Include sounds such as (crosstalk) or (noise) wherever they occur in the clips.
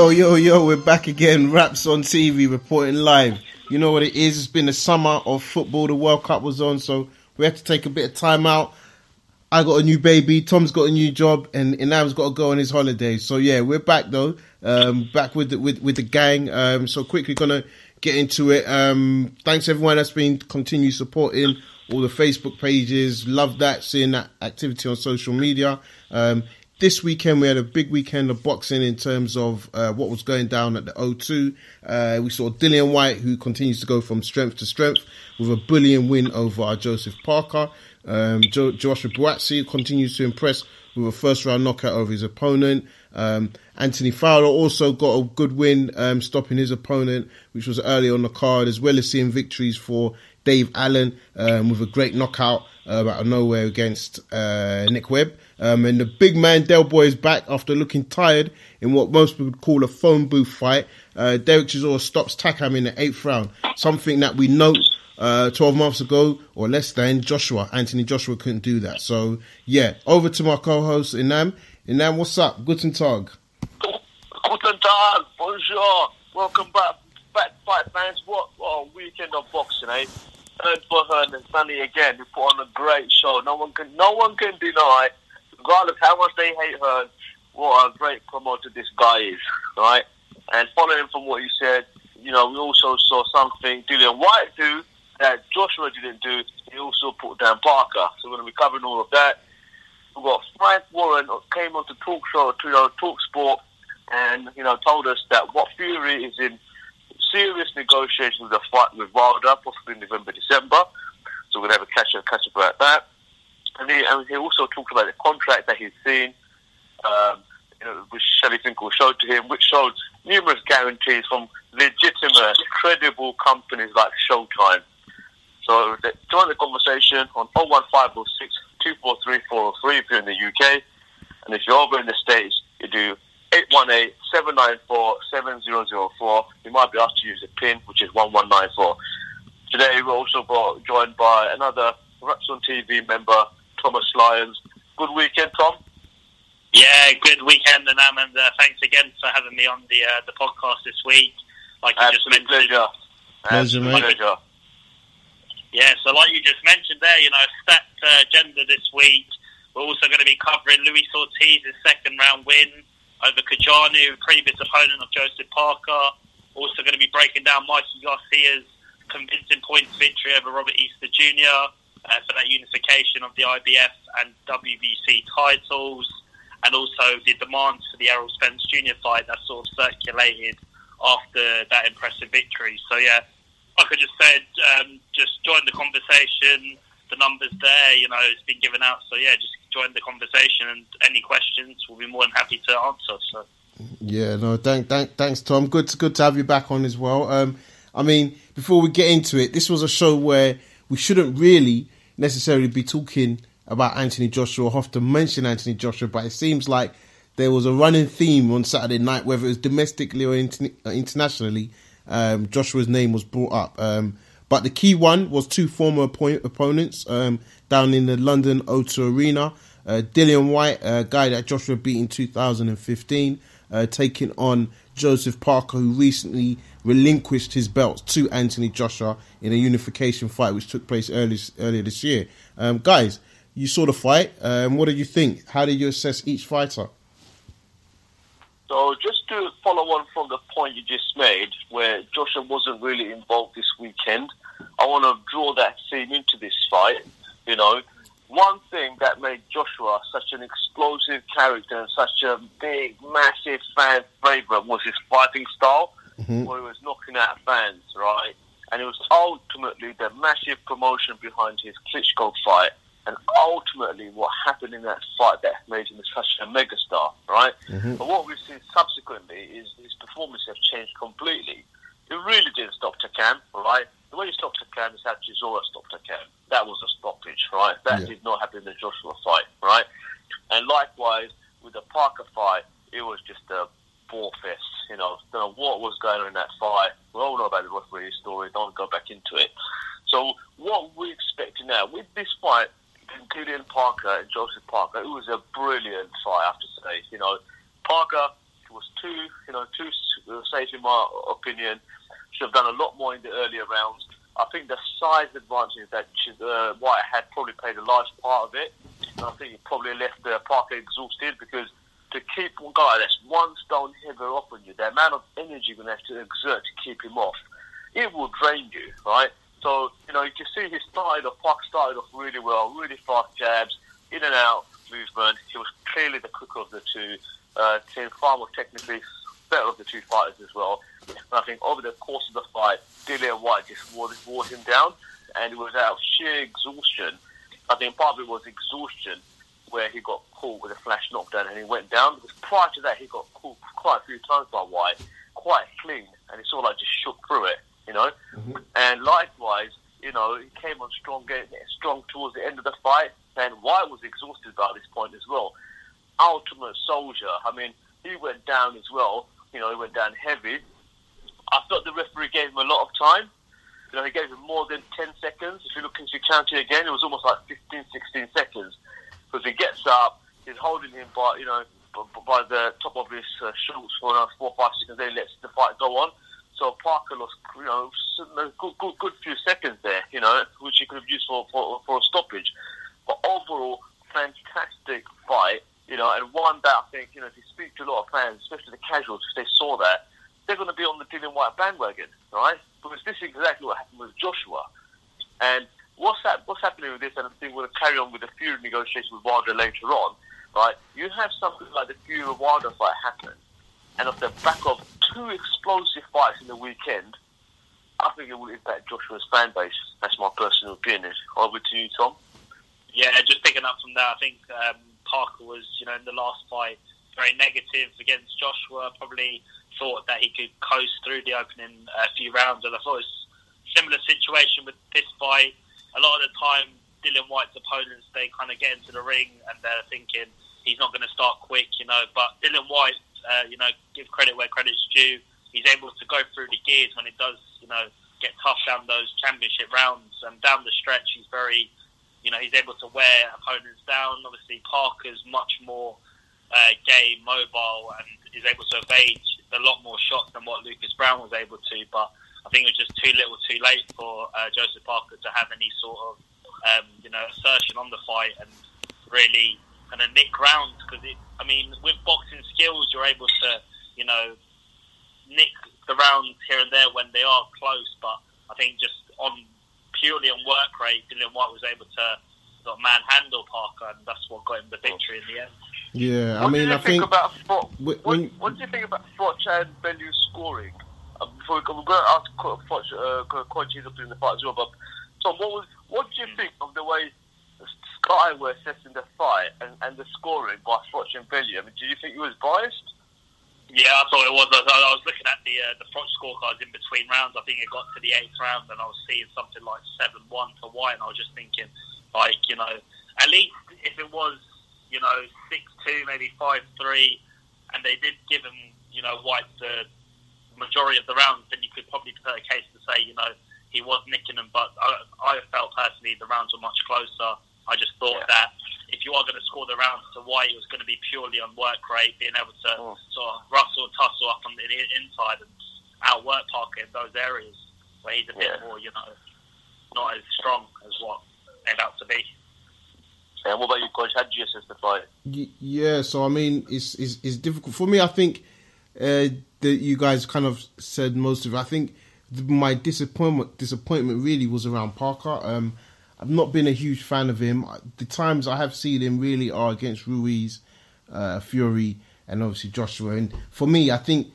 Yo, yo, yo, we're back again. Wraps on TV, reporting live. You know what it is? It's been the summer of football. The World Cup was on, so we had to take a bit of time out. I got a new baby. Tom's got a new job, and Inam's got to go on his holiday. So yeah, we're back though. Um, back with the, with with the gang. Um, so quickly gonna get into it. Um, thanks everyone that's been continue supporting all the Facebook pages. Love that seeing that activity on social media. Um, this weekend we had a big weekend of boxing in terms of uh, what was going down at the O2. Uh, we saw Dillian Whyte, who continues to go from strength to strength with a bullying win over Joseph Parker. Um, jo- Joshua Buatsi continues to impress with a first round knockout over his opponent. Um, Anthony Fowler also got a good win, um, stopping his opponent, which was early on the card, as well as seeing victories for Dave Allen um, with a great knockout uh, out of nowhere against uh, Nick Webb. Um, and the big man Del Boy is back after looking tired in what most people would call a phone booth fight. Uh, Derek Chisora stops Takam in the eighth round, something that we know uh, 12 months ago or less than Joshua, Anthony Joshua couldn't do that. So, yeah, over to my co host, Inam. Inam, what's up? Guten Tag. Guten Tag, bonjour. Welcome back, back fight fans. What, what a weekend of boxing, eh? Hearn for her and Sunny again. They put on a great show. No one can, no one can deny, regardless how much they hate her, what a great promoter this guy is, right? And following from what you said, you know, we also saw something Dillian Whyte do that Joshua didn't do. He also put down Parker. So we're going to be covering all of that. We've got Frank Warren came on to talk show, to you know, talk sport, and you know told us that what Fury is in serious negotiations with a fight with Wilder, possibly November, December. So we're going to have a catch up, catch up about that. And he, and he also talked about the contract that he's seen, um, you know, which Shelly Finkel showed to him, which showed numerous guarantees from legitimate, credible companies like Showtime. So join the conversation on 01506 243 403 if you're in the UK. And if you're over in the States, you do 818-794-7004. You might be asked to use the PIN, which is 1194. Today we're also brought, joined by another Wraps on TV member, Thomas Lyons. Good weekend, Tom. Yeah, good weekend, and um, and uh, thanks again for having me on the uh, the podcast this week. Like you Absolute just mentioned, pleasure. Pleasure, Absolute mate. pleasure. yeah. So like you just mentioned there, you know, stacked uh, agenda this week. We're also going to be covering Luis Ortiz's second round win over Cojanu, previous opponent of Joseph Parker. Also going to be breaking down Mikey Garcia's convincing points victory over Robert Easter Jr. Uh, for that unification of the IBF and WBC titles, and also the demands for the Errol Spence Jr. fight that sort of circulated after that impressive victory. So yeah, like I just said, um, just join the conversation. The numbers there, you know, it's been given out. So yeah, just join the conversation, and any questions, we'll be more than happy to answer. So. Yeah, no, thank, thank, thanks, Tom. Good, to, good to have you back on as well. Um, I mean, before we get into it, this was a show where we shouldn't really necessarily be talking about Anthony Joshua. I have to mention Anthony Joshua, but it seems like there was a running theme on Saturday night, whether it was domestically or inter- uh, internationally. Um, Joshua's name was brought up. Um, but the key one was two former oppo- opponents um, down in the London O2 Arena. Uh, Dillian Whyte, a guy that Joshua beat in 2015, uh, taking on Joseph Parker, who recently relinquished his belts to Anthony Joshua in a unification fight which took place early, earlier this year. Um, guys, you saw the fight. Um, what did you think? How did you assess each fighter? So just to follow on from the point you just made, where Joshua wasn't really involved this weekend, I want to draw that theme into this fight. You know, one thing that made Joshua such an explosive character and such a big, massive fan favorite was his fighting style, Mhm. where he was knocking out fans, right? And it was ultimately the massive promotion behind his Klitschko fight, and ultimately what happened in that fight that made him such a megastar, right? Mhm. But what we've seen subsequently is his performance have changed completely. It really didn't stop Takam, right? The way he stopped Takam is how Chisora stopped Takam. That was a stoppage, right? That Yeah. did not happen in the Joshua fight, right? And likewise, with the Parker fight, it was just a ball fest. You know, don't know what was going on in that fight. We all know about the referee story. Don't go back into it. So what we're expecting now with this fight, including Parker and Joseph Parker, it was a brilliant fight. I have to say. You know, Parker was too, you know, two safe in my opinion. Should have done a lot more in the earlier rounds. I think the size advantage that uh, Whyte had probably played a large part of it. And I think he probably left uh, Parker exhausted because to keep one guy that's one stone heavier off on you, the amount of energy you're going to have to exert to keep him off, it will drain you, right? So, you know, you can see he started off, Park started off really well, really fast jabs, in and out movement. He was clearly the quicker of the two. Uh, Tim far more technically better of the two fighters as well. And I think over the course of the fight, Dillian Whyte just wore, wore him down, and it was out of sheer exhaustion. I think part of it was exhaustion, where he got caught with a flash knockdown and he went down. Because prior to that, he got caught quite a few times by Whyte, quite clean, and he sort of like just shook through it, you know. Mm-hmm. And likewise, you know, he came on strong, strong towards the end of the fight, and Whyte was exhausted by this point as well. Ultimate soldier. I mean, he went down as well. You know, he went down heavy. I thought the referee gave him a lot of time. You know, he gave him more than 10 seconds. If you look into counting again, it was almost like 15, 16 seconds. Because he gets up, he's holding him by, you know, by the top of his uh, shorts for another four or five seconds, then he lets the fight go on. So Parker lost, you know, a good, good, good few seconds there, you know, which he could have used for, for, for a stoppage. But overall, fantastic fight, you know, and one that I think, you know, if you speak to a lot of fans, especially the casuals, if they saw that, they're going to be on the Dillian Whyte bandwagon, right? Because this is exactly what happened with Joshua. And what's that? What's happening with this? And I think we'll carry on with the feud negotiation with Wilder later on, right? You have something like the Fury Wilder fight happen, and off the back of two explosive fights in the weekend, I think it will impact Joshua's fan base. That's my personal opinion. Over to you, Tom. Yeah, just picking up from that, I think um, Parker was, you know, in the last fight very negative against Joshua. Probably thought that he could coast through the opening uh, few rounds, and I thought it was a similar situation with this fight. A lot of the time, Dillian Whyte's opponents they kind of get into the ring and they're thinking he's not going to start quick, you know. But Dillian Whyte, uh, you know, give credit where credit's due. He's able to go through the gears when it does, you know, get tough down those championship rounds and down the stretch. He's very, you know, he's able to wear opponents down. Obviously, Parker's much more uh, game, mobile, and is able to evade a lot more shots than what Lucas Browne was able to. But I think it was just too little, too late for uh, Joseph Parker to have any sort of um, you know assertion on the fight and really kind of nick rounds because it. I mean with boxing skills you're able to you know nick the rounds here and there when they are close. But I think just on purely on work rate, Dillian Whyte was able to sort of manhandle Parker, and that's what got him the victory in the end. Yeah, I mean, I think, think about Froch, when, what, what, do you think about Froch and Bellew's scoring? Uh, before we, go we're going to ask Froch, uh, Conchi's up in the fight as well, but Tom, what was what do you mm. think of the way Sky were assessing the fight and, and the scoring by Froch and? I mean, do you think he was biased? Yeah, I thought it was. I was looking at the uh, the Froch scorecards in between rounds. I think it got to the eighth round, and I was seeing something like seven one to Whyte, and I was just thinking, like, you know, at least if it was you know, six two, maybe five three, and they did give him, you know, Whyte the majority of the rounds, then you could probably put a case to say, you know, he was nicking them. But I, I felt personally the rounds were much closer. I just thought yeah. that if you are going to score the rounds to Whyte, it was going to be purely on work rate, being able to oh. sort of rustle and tussle up on the inside and outwork Parker in those areas where he's a bit more, you know, not as strong as what they're about to be. And what about you, Coach? How did you assess the fight? Yeah, so I mean, it's it's, it's difficult for me. I think uh, that you guys kind of said most of it. I think my disappointment disappointment really was around Parker. Um, I've not been a huge fan of him. The times I have seen him really are against Ruiz, uh, Fury, and obviously Joshua. And for me, I think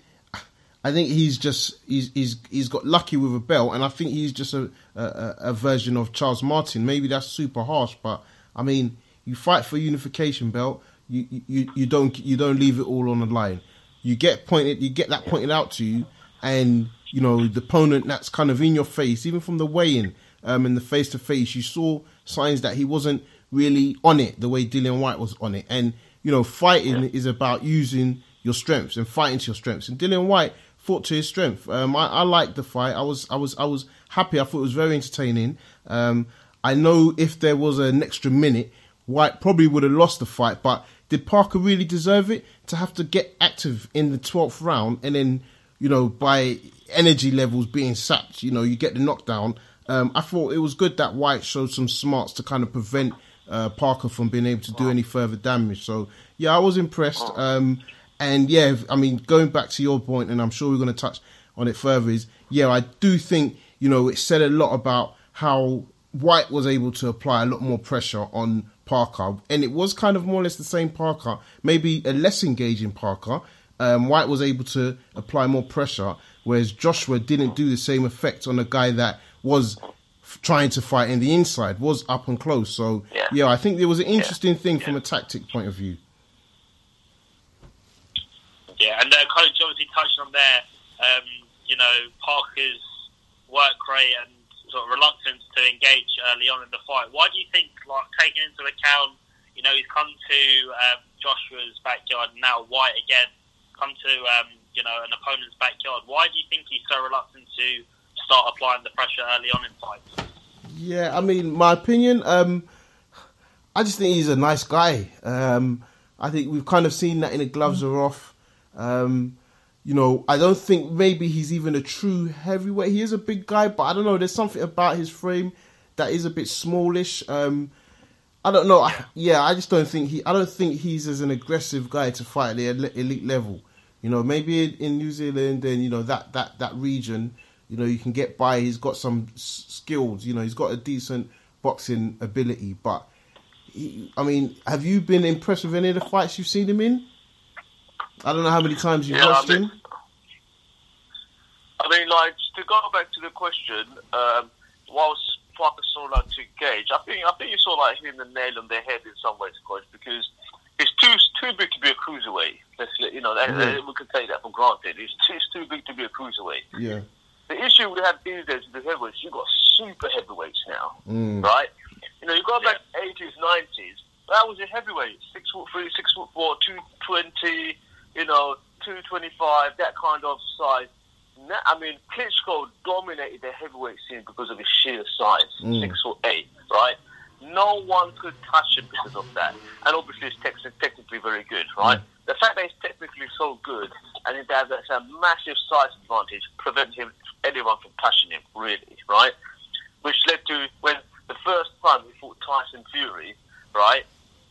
I think he's just he's he's he's got lucky with a belt, and I think he's just a a, a version of Charles Martin. Maybe that's super harsh, but I mean, you fight for unification belt. You, you you don't you don't leave it all on the line. You get pointed. You get that pointed out to you, and you know the opponent that's kind of in your face, even from the weigh-in, um, in the face to face. You saw signs that he wasn't really on it the way Dillian Whyte was on it, and you know fighting yeah. is about using your strengths and fighting to your strengths. And Dillian Whyte fought to his strength. Um, I, I liked the fight. I was I was I was happy. I thought it was very entertaining. Um, I know if there was an extra minute, Whyte probably would have lost the fight. But did Parker really deserve it to have to get active in the twelfth round and then you know, by energy levels being sapped. You know, you get the knockdown. Um, I thought it was good that Whyte showed some smarts to kind of prevent uh, Parker from being able to do any further damage. So yeah, I was impressed. Um, and yeah, I mean, going back to your point, and I'm sure we're going to touch on it further. Is yeah, I do think you know it said a lot about how Whyte was able to apply a lot more pressure on Parker, and it was kind of more or less the same Parker, maybe a less engaging Parker. Um, Whyte was able to apply more pressure, whereas Joshua didn't do the same effect on a guy that was f- trying to fight in the inside, was up and close. So yeah, Yeah. I think there was an interesting thing from a tactic point of view. Yeah, and uh, coach obviously touched on there. Um, you know, Parker's work rate and sort of reluctance to engage early on in the fight. Why do you think, like taking into account, you know, he's come to um, Joshua's backyard and now Whyte again, come to um, you know an opponent's backyard. Why do you think he's so reluctant to start applying the pressure early on in fights? Yeah, I mean, my opinion. Um, I just think he's a nice guy. Um, I think we've kind of seen that in the gloves are off. Um, you know, I don't think maybe he's even a true heavyweight. He is a big guy, but I don't know. There's something about his frame that is a bit smallish. Um, I don't know. I, yeah, I just don't think he. I don't think he's as an aggressive guy to fight at the elite level. You know, maybe in, in New Zealand and you know that that that region, you know, you can get by. He's got some s- skills. You know, he's got a decent boxing ability. But he, I mean, have you been impressed with any of the fights you've seen him in? I don't know how many times you've Yeah, I watched mean- him. I mean, like to go back to the question, um, whilst Parker saw like to engage, I think I think you saw like hitting the nail on the head in some ways, coach, because it's too too big to be a cruiserweight. Let's you know that, Mhm. we can take that for granted. It's too, he's too big to be a cruiserweight. Yeah. The issue we have these days with the heavyweights, you've got super heavyweights now, Mm. right? You know, you go back eighties, nineties. That was a heavyweight, six foot three, six foot four, two twenty, you know, two twenty five, that kind of size. Na- I mean, Klitschko dominated the heavyweight scene because of his sheer size, Mm. six foot eight, right? No one could touch him because of that, and obviously he's tex- technically very good, right? The fact that he's technically so good and he has that a massive size advantage prevents him anyone from touching him, really, right? Which led to when the first time he fought Tyson Fury, right?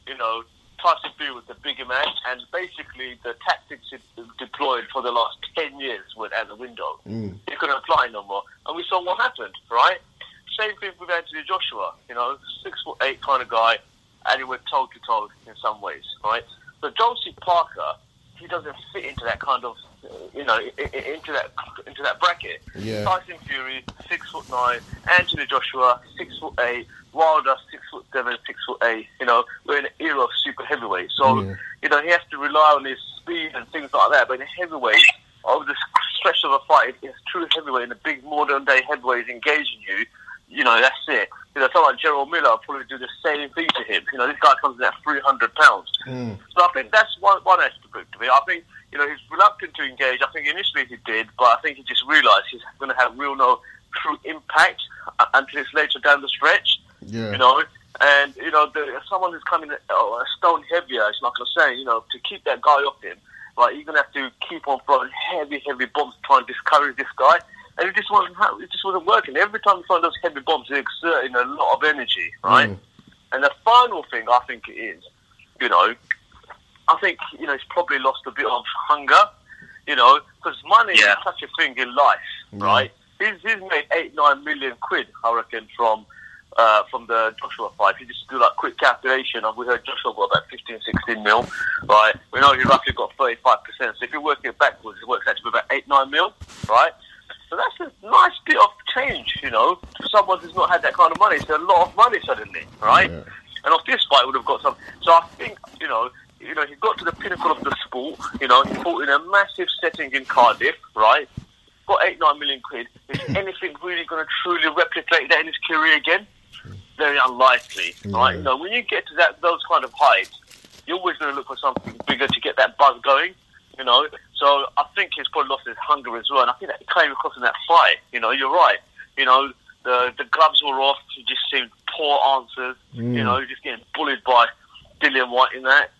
You know, Tyson Fury was the bigger man, and basically the tactics he deployed for the last ten years went out the window. Mm. He couldn't apply no more, and we saw what happened, right? Same thing with Anthony Joshua, you know, six foot eight kind of guy, and he went toe to toe in some ways, right? But Josie Parker, he doesn't fit into that kind of, you know, into that into that bracket. Yeah. Tyson Fury, six foot nine. Anthony Joshua, six foot eight. Wilder, six foot seven, six foot eight. You know, we're in an era of super heavyweight, so Yeah. you know he has to rely on his speed and things like that. But in heavyweight, over the stretch of a fight, it's true heavyweight, and the big modern day heavyweight is engaging you. You know, that's it. You know, someone like Jarrell Miller will probably do the same thing to him. You know, this guy comes in at 300 pounds. Mm. So I think that's one, one aspect of it. I think, you know, he's reluctant to engage. I think initially he did, but I think he just realised he's going to have real no true impact uh, until it's later down the stretch, Yeah. you know. And, you know, the, someone who's coming oh, a stone heavier, it's like I was saying, you know, to keep that guy off him, like, you're going to have to keep on throwing heavy, heavy bombs trying to try and discourage this guy. And it just wasn't, it just wasn't working. Every time you find those heavy bombs, they're exerting a lot of energy, right? Mm. And the final thing I think it is, you know, I think you know he's probably lost a bit of hunger, you know, because money Yeah. is such a thing in life, Yeah. right? He's, he's made eight nine million quid, I reckon, from uh, from the Joshua fight. If you just do that quick calculation, and we heard Joshua got about 15, 16 mil, right? We know he roughly got thirty five percent. So if you work it backwards, it works out to be about eight nine mil, right? So that's a nice bit of change, you know, for someone who's not had that kind of money. It's a lot of money suddenly, right? Yeah. And off this fight, would have got some. So I think, you know, you know, he got to the pinnacle of the sport. You know, he fought in a massive setting in Cardiff, right? Got eight, nine million quid. Is (laughs) anything really going to truly replicate that in his career again? Very unlikely, right? Yeah. You know, when you get to that those kind of heights, you're always going to look for something bigger to get that buzz going. You know, so I think he's probably lost his hunger as well, and I think that came across in that fight. You know, you're right. You know, the the gloves were off. He just seemed poor answers. Mm. You know, just getting bullied by Dillian Whyte in that.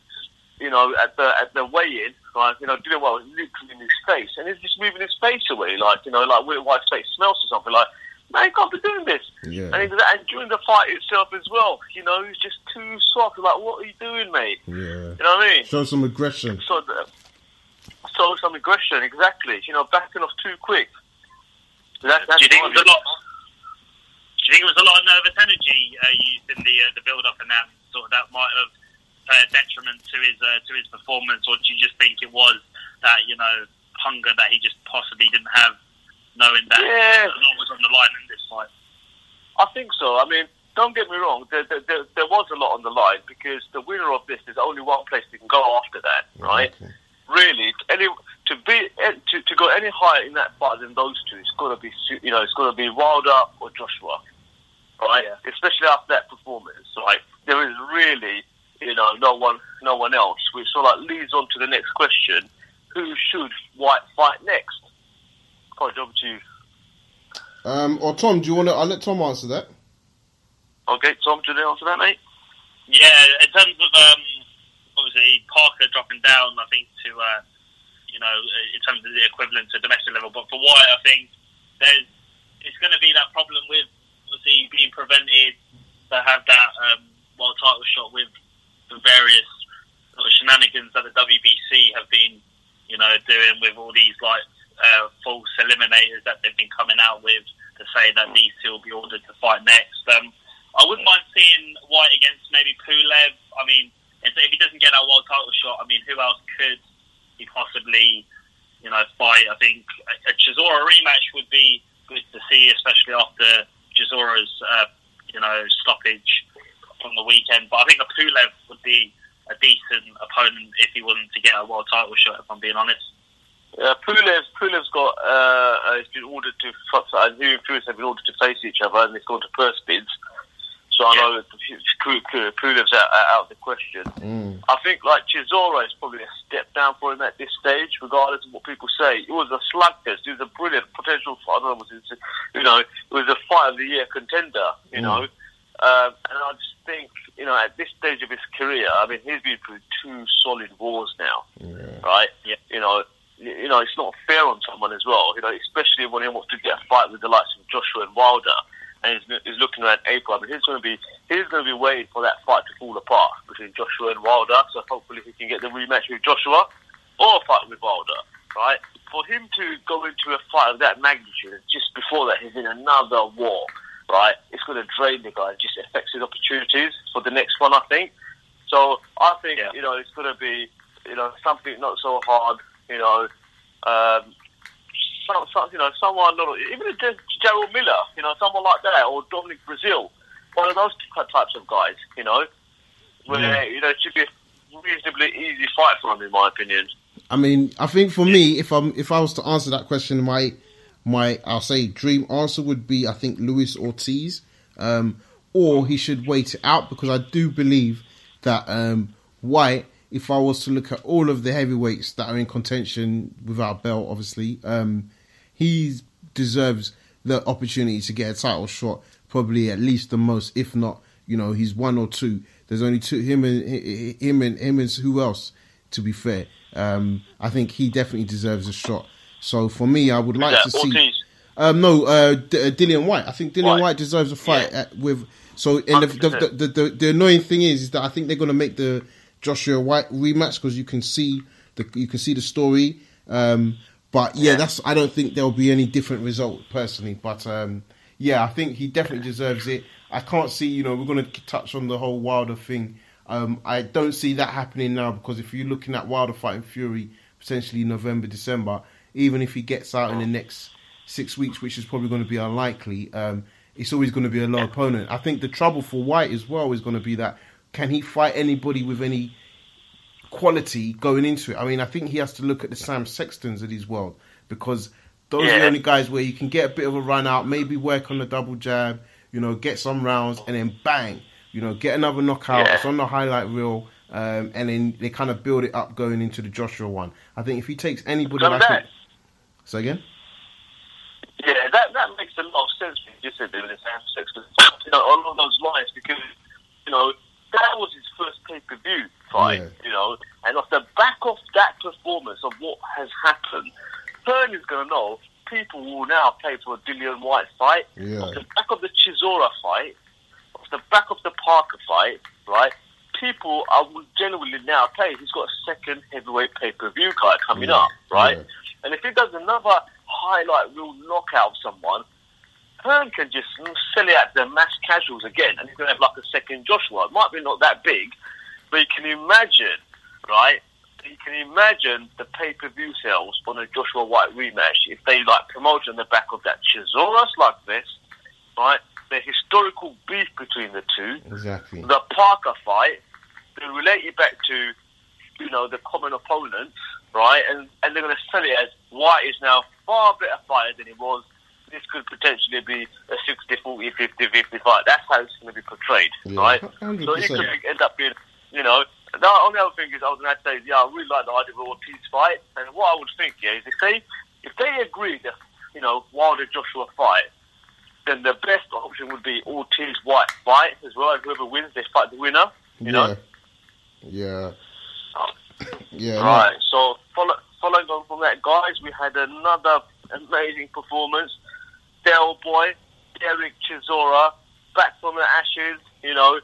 You know, at the at the weigh-in, right? You know, Dillian Whyte was literally in his face, and he's just moving his face away, like you know, like Whyte face smells or something. Like, man, you can't be doing this. Yeah. And, he, and during the fight itself as well, you know, he's just too soft. Like, what are you doing, mate? Yeah. You know what I mean? Show some aggression. So, the, so some aggression, exactly. You know, backing off too quick. That, that's Do you think it was a lot? Do you think it was a lot of nervous energy uh, used in the uh, the build up and that sort of that might have uh, detriment to his uh, to his performance, or do you just think it was that you know hunger that he just possibly didn't have, knowing that Yeah. a lot was on the line in this fight? I think so. I mean, don't get me wrong. There, there, there, there was a lot on the line because the winner of this, is only one place they can go after that, right? Okay. Really, any to be eh, to, to go any higher in that fight than those two, it's got to be su- you know it's got to be Wilder or Joshua, right? Especially after that performance, right? There is really you know no one no one else, which sort of like leads on to the next question: Who should Whyte fight next? Quite over to you. Um, or Tom, do you want to? I'll let Tom answer that. Okay, Tom, do you want to answer that, mate? Yeah, in terms of um, obviously Parker dropping down, I think to uh, you know in terms of the equivalent to domestic level, but for Whyte, I think there's it's going to be that problem with obviously being prevented to have that um, world title shot with the various sort of shenanigans that the WBC have been you know doing with all these like uh, false eliminators that they've been coming out with to say that these two will be ordered to fight next. Um, I wouldn't mind seeing Whyte against maybe Pulev. I mean, if, if he doesn't get that world title shot, I mean, who else could he possibly, you know, fight? I think a, a Chisora rematch would be good to see, especially after Chisora's, uh, you know, stoppage from the weekend. But I think a Pulev would be a decent opponent if he wasn't to get a world title shot. If I'm being honest. Uh, Pulev, Pulev's got, uh, uh, he's been ordered to, uh, him and Pulev have been ordered to face each other and they've gone to purse bids. So I know that Pu- Pu- Pulev's out, out of the question. Mm. I think like Chisora is probably a step down for him at this stage, regardless of what people say. It was a slugfest. It was a brilliant potential. I don't know, was it, you know, it was a fight of the year contender. You Mm. know, um, and I just think you know at this stage of his career, I mean, he's been through two solid wars now Yeah. right? Yeah. You know, you know, it's not fair on someone as well. You know, especially when he wants to get a fight with the likes of Joshua and Wilder, and he's, he's looking around April. I mean, he's going to be he's going to be waiting for that fight to fall apart between Joshua and Wilder. So hopefully he can get the rematch with Joshua or a fight with Wilder, right? For him to go into a fight of that magnitude, just before that he's in another war, right? It's going to drain the guy. It just affects his opportunities for the next one, I think. So I think Yeah. you know it's going to be you know something not so hard. You know, um, some, some, you know someone not even Jarrell Miller. You know, someone like that, or Dominic Breazeale, one of those types of guys. You know, where Yeah. you know it should be a reasonably easy fight for him, in my opinion. I mean, I think for me, if I'm if I was to answer that question, my my I'll say dream answer would be I think Luis Ortiz, um, or he should wait it out because I do believe that um, Whyte. If I was to look at all of the heavyweights that are in contention without belt, obviously, um, he deserves the opportunity to get a title shot. Probably at least the most, if not, you know, he's one or two. There's only two him and him and him and who else? To be fair, um, I think he definitely deserves a shot. So for me, I would like to see. Um, no, uh, D- uh, Dillian Whyte. I think Dillian Whyte. Whyte deserves a fight Yeah. at, with. So, and the the, the, 100%. the, the the annoying thing is, is that I think they're going to make the Joshua Whyte rematch because you can see the you can see the story. Um, but yeah, Yeah. that's I don't think there'll be any different result personally. But um, yeah, I think he definitely deserves it. I can't see, you know, we're going to touch on the whole Wilder thing. Um, I don't see that happening now because if you're looking at Wilder fighting Fury potentially November, December, even if he gets out in the next six weeks, which is probably going to be unlikely, um, it's always going to be a low opponent. I think the trouble for Whyte as well is going to be that can he fight anybody with any quality going into it? I mean, I think he has to look at the Sam Sextons of his world because those are the only guys where you can get a bit of a run out, maybe work on the double jab, you know, get some rounds, and then bang, you know, get another knockout. Yeah. It's on the highlight reel. Um, and then they kind of build it up going into the Joshua one. I think if he takes anybody like so again, Yeah, that that makes a lot of sense. What you just said there with the Sam Sexton, you know, along those lines because you know that was his first pay per view fight. Yeah. You know, And off the back of that performance of what has happened, Hearn is going to know people will now pay for a Dillian Whyte fight. Yeah. Off the back of the Chisora fight, off the back of the Parker fight, right? People are will genuinely now pay. He's got a second heavyweight pay per view card coming Yeah, up, right? And if he does another highlight real knockout of someone, Hearn can just sell it out to the mass casuals again, and he's going to have like a second Joshua. It might be not that big, but you can imagine, right? You can imagine the pay-per-view sales on a Joshua Whyte rematch if they like promote on the back of that Chisoras like this, right? The historical beef between the two, Exactly. the Parker fight, they relate it back to, you know, the common opponents, right? And and they're going to sell it as Whyte is now far better fighter than he was. This could potentially be a 60, 40, 50, 50 fight. That's how it's going to be portrayed, Yeah, right? 100%. So it could end up being, you know, the only other thing is I was going to say, yeah, I really like the idea of a Ortiz fight. And what I would think, yeah, is if they, if they agree that, you know, Wilder Joshua fight, then the best option would be Ortiz Whyte fight as well. Whoever wins, they fight the winner. You know, Yeah. Um, Yeah. no. right? So follow, following on from that, guys, we had another amazing performance. Del Boy, Derek Chisora, back from the ashes. You know,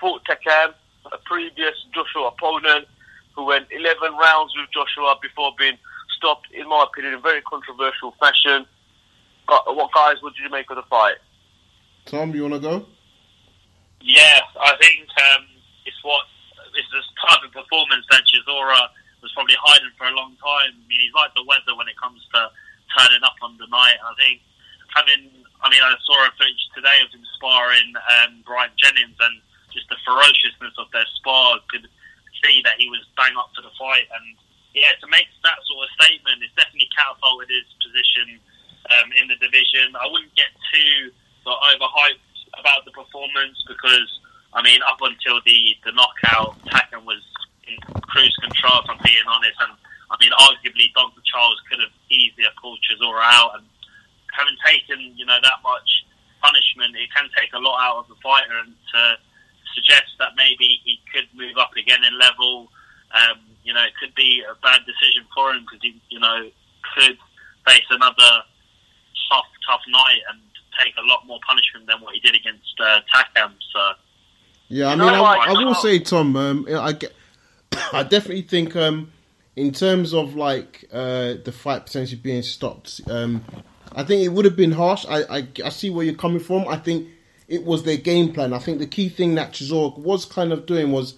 fought Takam, a previous Joshua opponent, who went 11 rounds with Joshua before being stopped, in my opinion, in very controversial fashion. Got- What guys? What did you make of the fight? Tom, you want to go? Yeah, I think um, it's what it's this type of performance that Chisora was probably hiding for a long time. I mean, he's like the weather when it comes to turning up on the night. I think having, I mean, I saw a footage today of him sparring um, Bryant Jennings and just the ferociousness of their spar. Could see that he was bang up for the fight, and yeah, to make that sort of statement, it's definitely catapulted his position um, in the division. I wouldn't get too overhyped about the performance because I mean, up until the the knockout, Takam was in cruise control. If I'm being honest, and I mean, arguably, Dr. Charles could have easier pulled Chisora out, and having taken you know that much punishment, it can take a lot out of the fighter, and to suggest that maybe he could move up again in level. Um, you know, it could be a bad decision for him because he, you know, could face another tough, tough night and take a lot more punishment than what he did against uh, Takam. So, Yeah, I mean, I. I will say, Tom, um, I get, I definitely think, um, in terms of like uh, the fight potentially being stopped, um, I think it would have been harsh. I, I, I see where you're coming from. I think it was their game plan. I think the key thing that Chisora was kind of doing was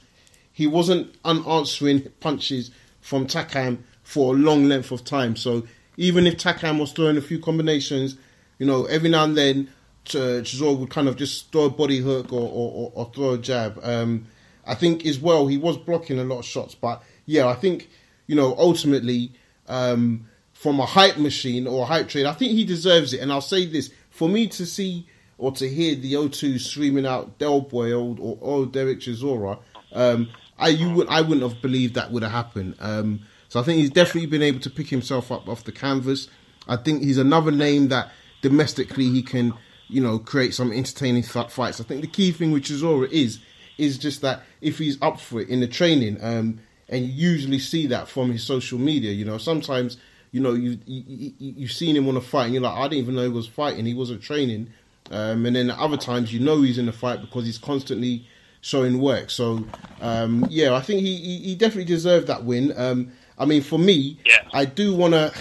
he wasn't unanswering punches from Takam for a long length of time. So even if Takam was throwing a few combinations, you know, every now and then uh, Chisora would kind of just throw a body hook or, or, or, or throw a jab. Um, I think as well he was blocking a lot of shots, but yeah, I think you know ultimately um, from a hype machine or a hype trade, I think he deserves it. And I'll say this: for me to see or to hear the O2 screaming out Del Boy old or, or Derek Chisora, um, I you would I wouldn't have believed that would have happened. Um, so I think he's definitely been able to pick himself up off the canvas. I think he's another name that domestically he can, you know, create some entertaining fights. I think the key thing with Chisora is is just that if he's up for it in the training, um, and you usually see that from his social media. You know, sometimes you know you, you you- you've seen him on a fight and you're like, I didn't even know he was fighting. He wasn't training. Um, and then other times you know he's in the fight because he's constantly showing work. So um, yeah, I think he, he, he definitely deserved that win. Um, I mean, for me, Yeah. I do want to,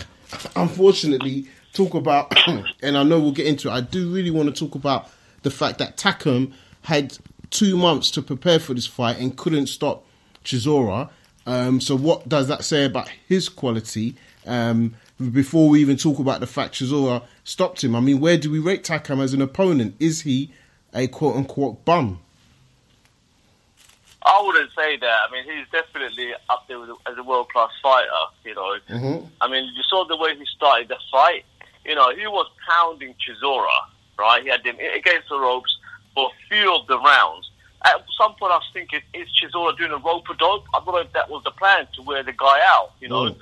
unfortunately, talk about, (clears throat) and I know we'll get into it. I do really want to talk about the fact that Takam had two months to prepare for this fight and couldn't stop Chisora. Um, so what does that say about his quality? Um, before we even talk about the fact Chisora stopped him, I mean, where do we rate Takam as an opponent? Is he a quote unquote bum? I wouldn't say that. I mean, he's definitely up there with, as a world class fighter. You know, Mhm. I mean, you saw the way he started the fight. You know, he was pounding Chisora, right? He had him against the ropes for a few of the rounds. At some point, I was thinking, is Chisora doing a rope a dope? I don't know if that was the plan to wear the guy out. You know, Mm.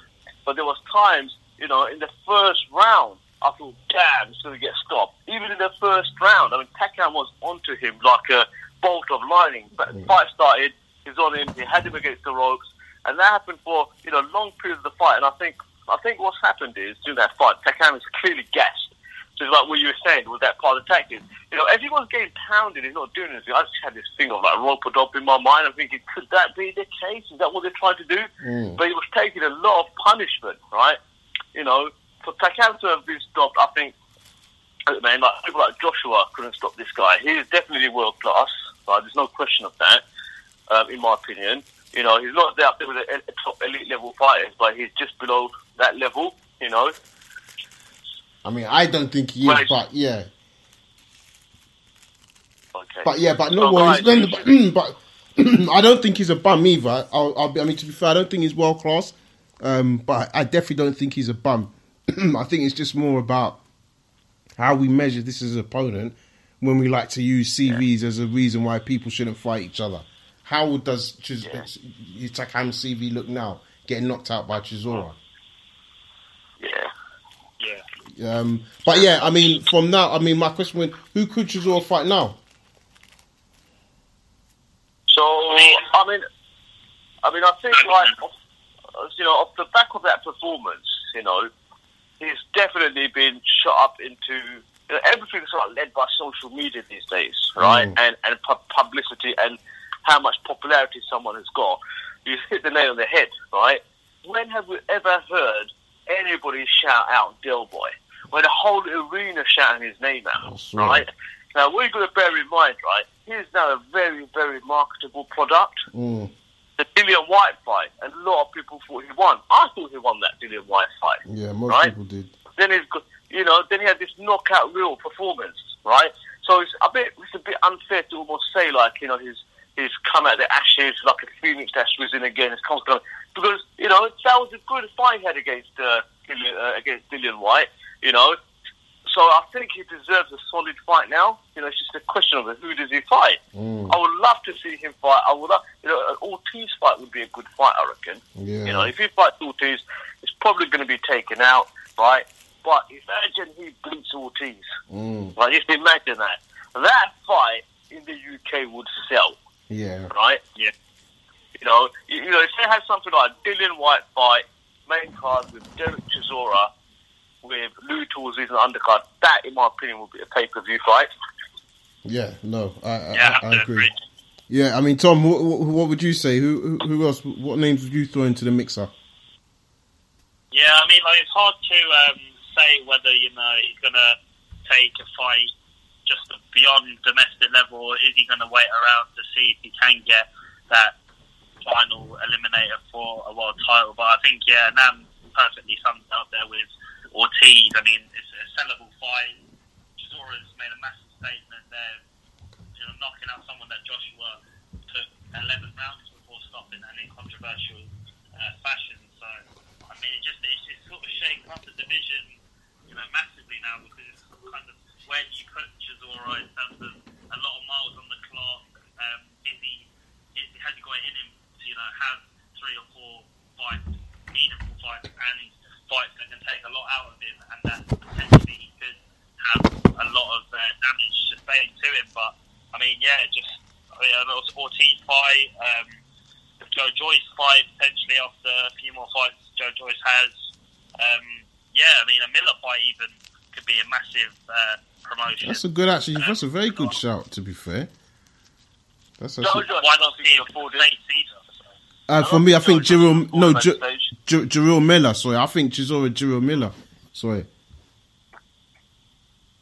but there was times, you know, in the first round, I thought, damn, he's going to get stopped. Even in the first round, I mean, Takam was onto him like a bolt of lightning. But the fight started, he's on him, he had him against the ropes, and that happened for you know long periods of the fight. And I think I think what's happened is during that fight, Takam is clearly gassed. So it's like what you were saying with that part of the tactics. You know, everyone's getting pounded, he's not doing anything. I just had this thing of like rope a in my mind. I'm thinking, could that be the case? Is that what they're trying to do? Mm. But he was taking a lot of punishment, right? You know, for Takam to have been stopped, I think, man, like people like Joshua couldn't stop this guy. He is definitely world class. Right? There's no question of that, um, in my opinion. You know, he's not there up there with the the top elite level fighters, but he's just below that level. You know, I mean, I don't think he is, but yeah, okay. but yeah, but no So, worries. No, but, (clears throat) but (clears throat) I don't think he's a bum either. I'll, I'll be, I mean, to be fair, I don't think he's world class. Um, but I definitely don't think he's a bum. (clears throat) I think it's just more about how we measure this as an opponent when we like to use CVs as a reason why people shouldn't fight each other. How does Chiz- Takam's CV look now? Getting knocked out by Chisora. Yeah. Yeah. Um, but yeah, I mean, from now, I mean, my question was, who could Chisora fight now? So I mean, I mean, I think like you know, off the back of that performance, you know, he's definitely been shot up into you know, everything's sort of led by social media these days, right? Mm. And and pu- publicity and how much popularity someone has got. You hit the nail on the head, right? When have we ever heard anybody shout out Del Boy? When the whole arena shouting his name out, That's right. right? Now, what you've got to bear in mind, right? He's now a very, very marketable product. Mm, The Dillian Whyte fight, and a lot of people thought he won. I thought he won that Dillian Whyte fight. yeah, most Right. people did. Then he's got, you know, then he had this knockout real performance, right? So it's a bit, it's a bit unfair to almost say like, you know, he's he's come out of the ashes like a phoenix that's risen again. It's constant because you know that was a good fight he had against uh, Dillian, uh, against Dillian Whyte, you know. So I think he deserves a solid fight now. You know, it's just a question of who does he fight. Mm, I would love to see him fight. I would love, you know, an Ortiz fight would be a good fight, I reckon. yeah. You know, if he fights Ortiz, it's probably going to be taken out, right? But imagine he beats Ortiz. Mm, Like, just imagine that. That fight in the UK would sell, yeah. right? Yeah. You know, you, you know, if they had something like a Dillian Whyte fight, main card with Derek Chisora, with Lou Tools as an undercard, that, in my opinion, would be a pay-per-view fight. Yeah, no, I, I, Yeah, I, I I agree. agree. Yeah, I mean, Tom, what, what, what would you say? Who, who who else? What names would you throw into the mixer? Yeah, I mean, like it's hard to um, say whether you know he's going to take a fight just beyond domestic level, or is he going to wait around to see if he can get that final eliminator for a world title? But I think yeah, Nam perfectly sums it up there with Ortiz. I mean, it's a sellable fight. Chisora's made a massive statement there, you know, knocking out someone that Joshua took 11 rounds before stopping and in controversial uh, fashion. So, I mean, it just it's just sort of shaking up the division, you know, massively now because it's kind of where do you put Chisora in terms of a lot of miles on the clock? Um, is he, is, has he got it in him to you know have three or four fights, meaningful fights, and fights that can take a lot out of him, and that potentially he could have a lot of uh, damage sustained to him. But I mean, yeah, just I mean, an Ortiz fight, um, the Joe Joyce fight potentially after a few more fights Joe Joyce has. Um, yeah, I mean, a Miller fight even could be a massive uh, promotion. That's a good, actually. That's a very good shout. To be fair, that's actually, Why not see he him for late season? uh, for me. I think Jerome, no, afford J- that Jerome Miller. Sorry, I think Chisora Jerome Miller. Sorry.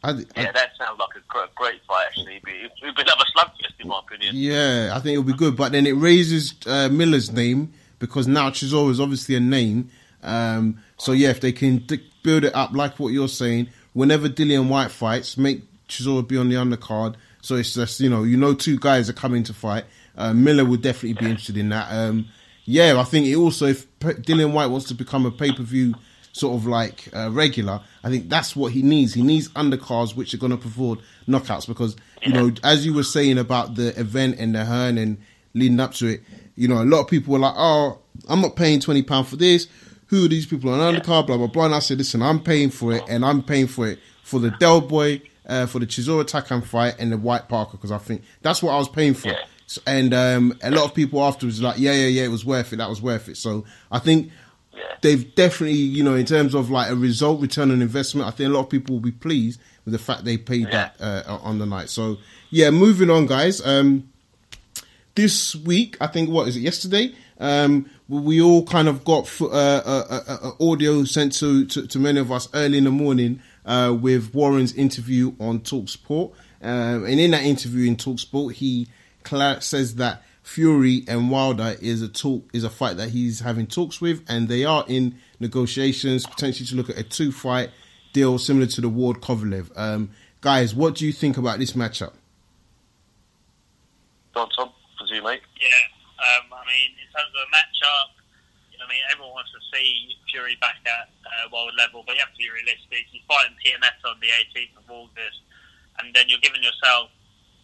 I, I, Yeah, that sounds like a great, great fight, actually. It'd be, it'd be another slugfest, in my opinion. Yeah, I think it'll be good. But then it raises uh, Miller's name because now Chisora is obviously a name. Um, so yeah, if they can d- build it up like what you're saying, whenever Dillian Whyte fights, make Chisora be on the undercard. So it's just you know you know two guys are coming to fight. Uh, Miller would definitely be interested in that. Um, yeah, I think it also if Dillian Whyte wants to become a pay per view sort of like uh, regular, I think that's what he needs. He needs undercards which are going to afford knockouts because you know as you were saying about the event and the Hearn and leading up to it, you know a lot of people were like, oh, I'm not paying twenty pound for this. Who are these people on undercard? Blah blah blah. And I said, listen, I'm paying for it, and I'm paying for it for the Del Boy, uh, for the Chisora Takam fight, and the Whyte Parker because I think that's what I was paying for. Yeah. So- And um, a lot of people afterwards were like, yeah, yeah, yeah, it was worth it. That was worth it. So I think Yeah. they've definitely, you know, in terms of like a result, return on investment, I think a lot of people will be pleased with the fact they paid Yeah. that uh, on the night. So yeah, moving on, guys. Um, this week, I think what is it? Yesterday, um, we all kind of got uh, uh, uh, uh, audio sent to, to to many of us early in the morning uh, with Warren's interview on Talksport, um, and in that interview in Talksport, he says that Fury and Wilder is a talk is a fight that he's having talks with, and they are in negotiations potentially to look at a two fight deal similar to the Ward Kovalev. Um, guys, what do you think about this matchup? Don Tom, for you, mate. Yeah, um, I mean, in terms of a matchup, you know, I mean, everyone wants to see Fury back at uh, world level, but you have to be realistic. He's fighting TNS on the 18th of August, and then you're giving yourself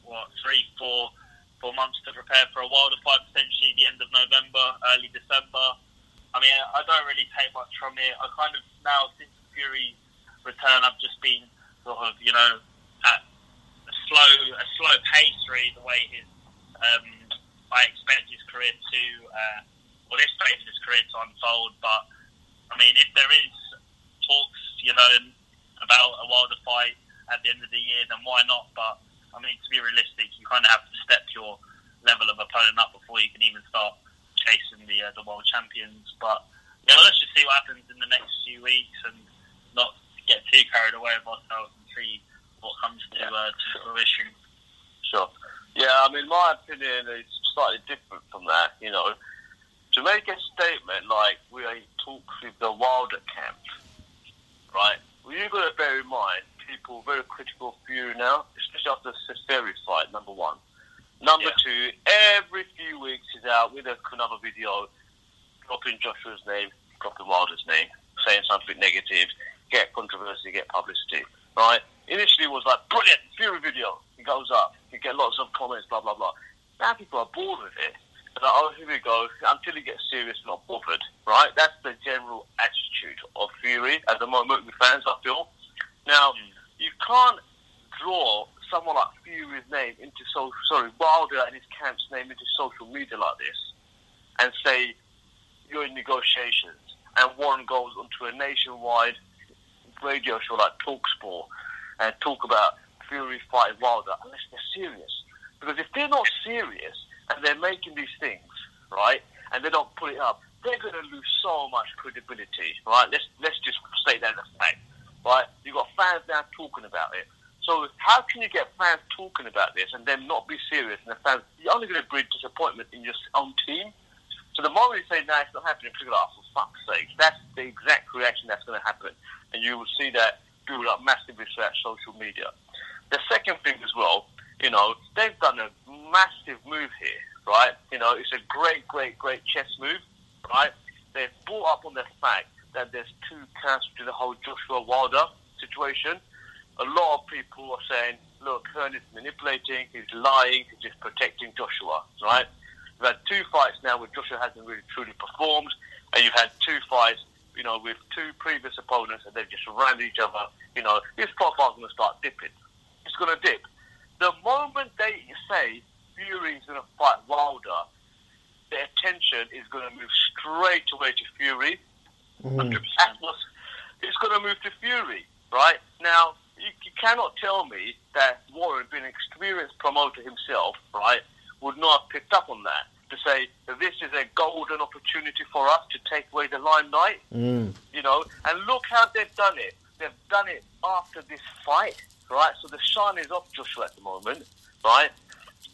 what three, four, four months to prepare for a Wilder fight, potentially the end of November, early December. I mean, I don't really take much from it. I kind of now since Fury's return, I've just been sort of, you know, at a slow, a slow pace, really, the way his um, I expect his career to, uh, well, this phase of his career to unfold. But I mean, if there is talks, you know, about a Wilder fight at the end of the year, then why not? But I mean, to be realistic, you kind of have to step your level of opponent up before you can even start chasing the uh, the world champions. But yeah, well, let's just see what happens in the next few weeks and not get too carried away with ourselves and see what comes to, uh, to fruition. Sure. Yeah, I mean, my opinion is slightly different from that. You know, to make a statement like we are in talks with the Wilder camp, right? Well, you've got to bear in mind people are very critical of Fury now, especially after the Seferi fight. Number one. Number Yeah. two, every few weeks he's out with another video dropping Joshua's name, dropping Wilder's name, saying something negative, get controversy, get publicity, right? Initially it was like, brilliant, Fury video. It goes up. You get lots of comments, blah, blah, blah. Now people are bored with it. Like, uh, oh, here we go. Until he gets serious, not bothered, right? That's the general attitude of Fury at the moment with fans, I feel. Now, hmm. you can't draw someone like Fury's name into so sorry Wilder and his camp's name into social media like this, and say you're in negotiations, and Warren goes onto a nationwide radio show like Talksport and talk about Fury fighting Wilder unless they're serious. Because if they're not serious and they're making these things right, and they don't put it up, they're going to lose so much credibility, right? Let's let's just state that as a fact, right? You've got fans now talking about it. So how can you get fans talking about this and then not be serious? And the fans, you're only going to breed disappointment in your own team. So the moment you say, "No, it's not happening," people are like, oh, "For fuck's sake!" That's the exact reaction that's going to happen, and you will see that build up massively throughout social media. The second thing as well, you know, they've done a massive move here, right? You know, it's a great, great, great chess move, right? They've brought up on the fact that there's two camps to the whole Joshua Wilder situation. A lot of people are saying, look, Hearn is manipulating, he's lying, he's just protecting Joshua, right? You've had two fights now where Joshua hasn't really truly performed, and you've had two fights, you know, with two previous opponents, and they've just rammed each other. You know, his profile's going to start dipping. It's going to dip. The moment they say Fury's going to fight Wilder, the attention is going to move straight away to Fury. Mm. It's going to move to Fury, right? Now, you, you cannot tell me that Warren, being an experienced promoter himself, right, would not have picked up on that to say that this is a golden opportunity for us to take away the limelight, Mm. you know. And look how they've done it. They've done it after this fight, right? So the shine is off Joshua at the moment, right?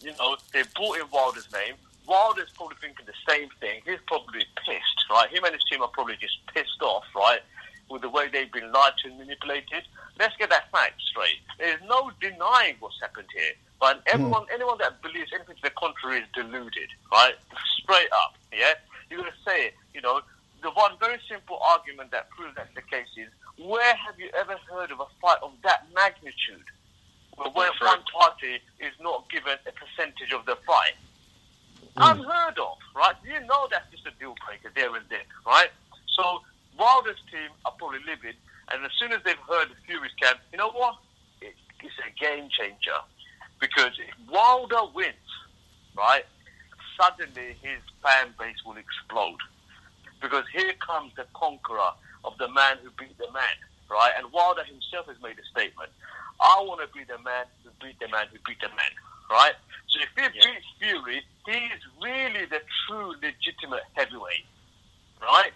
You know, they brought in Wilder's name. Wilder's probably thinking the same thing. He's probably pissed, right? Him and his team are probably just pissed off, right? With the way they've been lied to and manipulated. Let's get that fact straight. There's no denying what's happened here. But hmm. everyone, anyone that believes anything to the contrary is deluded, right? Straight up, yeah? You're going to say it, you know. The one very simple argument that proves that's the case is, where have you ever heard of a fight of that magnitude? Where, one party is not given a percentage of the fight? Hmm. Unheard of, right? You know that's just a deal breaker there and then, right? So Wilder's team are probably livid, and as soon as they've heard the Fury's camp, you know what? It, it's a game changer because if Wilder wins, right, suddenly his fan base will explode. Because here comes the conqueror of the man who beat the man, right? And Wilder himself has made a statement. I want to be the man who beat the man who beat the man, right? So if he yeah. beats Fury, he is really the true legitimate heavyweight, right?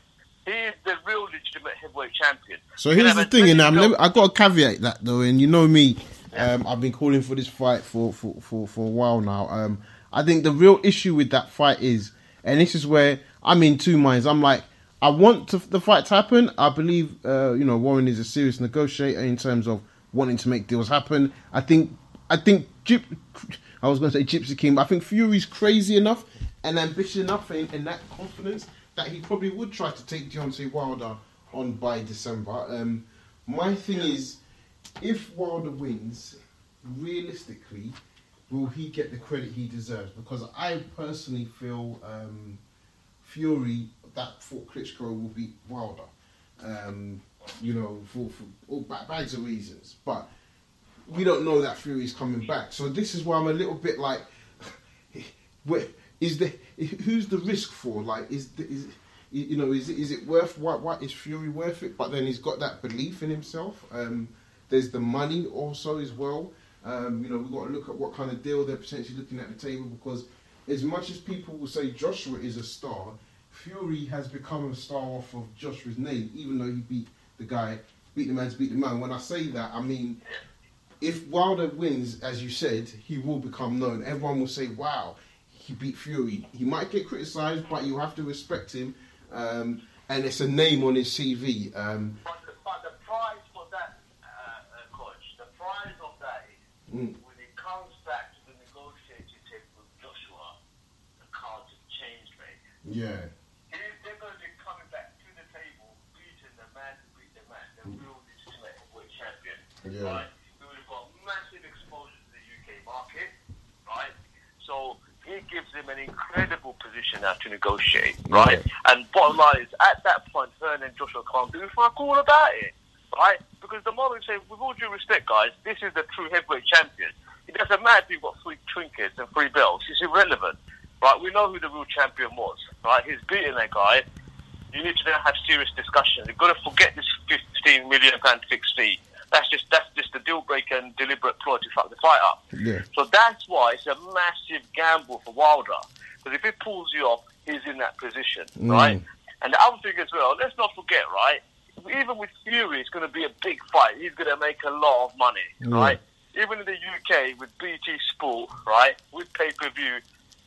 He is the real legitimate heavyweight champion. So here's the thing, and I'm I got to caveat that though, and you know me, um, I've been calling for this fight for, for, for, for a while now. Um, I think the real issue with that fight is, and this is where I'm in two minds. I'm like, I want to, the fight to happen. I believe, uh, you know, Warren is a serious negotiator in terms of wanting to make deals happen. I think, I think, I was going to say Gypsy King, but I think Fury's crazy enough and ambitious enough in, that confidence that he probably would try to take Deontay Wilder on by December. Um, my thing is, if Wilder wins, realistically, will he get the credit he deserves? Because I personally feel um, Fury that fought Klitschko will beat Wilder. Um, you know, for, for all bags of reasons. But we don't know that Fury's coming back. So this is why I'm a little bit like, (laughs) is the who's the risk for? Like, is the, is you know, is is it worth what? What is Fury worth it? But then he's got that belief in himself. Um, there's the money also as well. Um, you know, we've got to look at what kind of deal they're potentially looking at the table because as much as people will say Joshua is a star, Fury has become a star off of Joshua's name, even though he beat the guy, beat the man to beat the man. When I say that, I mean, if Wilder wins, as you said, he will become known. Everyone will say, wow, he beat Fury. He might get criticised, but you have to respect him. Um, and it's a name on his CV. Um, but, the, but the prize for that, uh, uh, coach, the prize of that is Mm. When it comes back to the negotiating table with Joshua, the cards have changed, mate. Yeah. They're going to be coming back to the table, beating the man who beat the man, the mm. Real heavyweight champion. Yeah. Right? Would have got massive exposure to the UK market, right? So he gives him an incredible position now to negotiate, right? Yeah. And bottom line is, at that point, Hearn and Joshua can't do fuck all about it right? Because the moment you say, with all due respect, guys, this is the true heavyweight champion. It doesn't matter if you've got three trinkets and three belts. It's irrelevant, right? We know who the real champion was, right? He's beating that guy. You need to then have serious discussions. You've got to forget this 15 million pound fixed fee. That's just that's just a deal breaker and deliberate ploy to fuck the fight up. Yeah. So that's why it's a massive gamble for Wilder. Because if he pulls you off, he's in that position, mm. right? And the other thing as well, let's not forget, right? even with Fury, it's going to be a big fight. He's going to make a lot of money, mm. right? Even in the UK with BT Sport, right, with pay per view,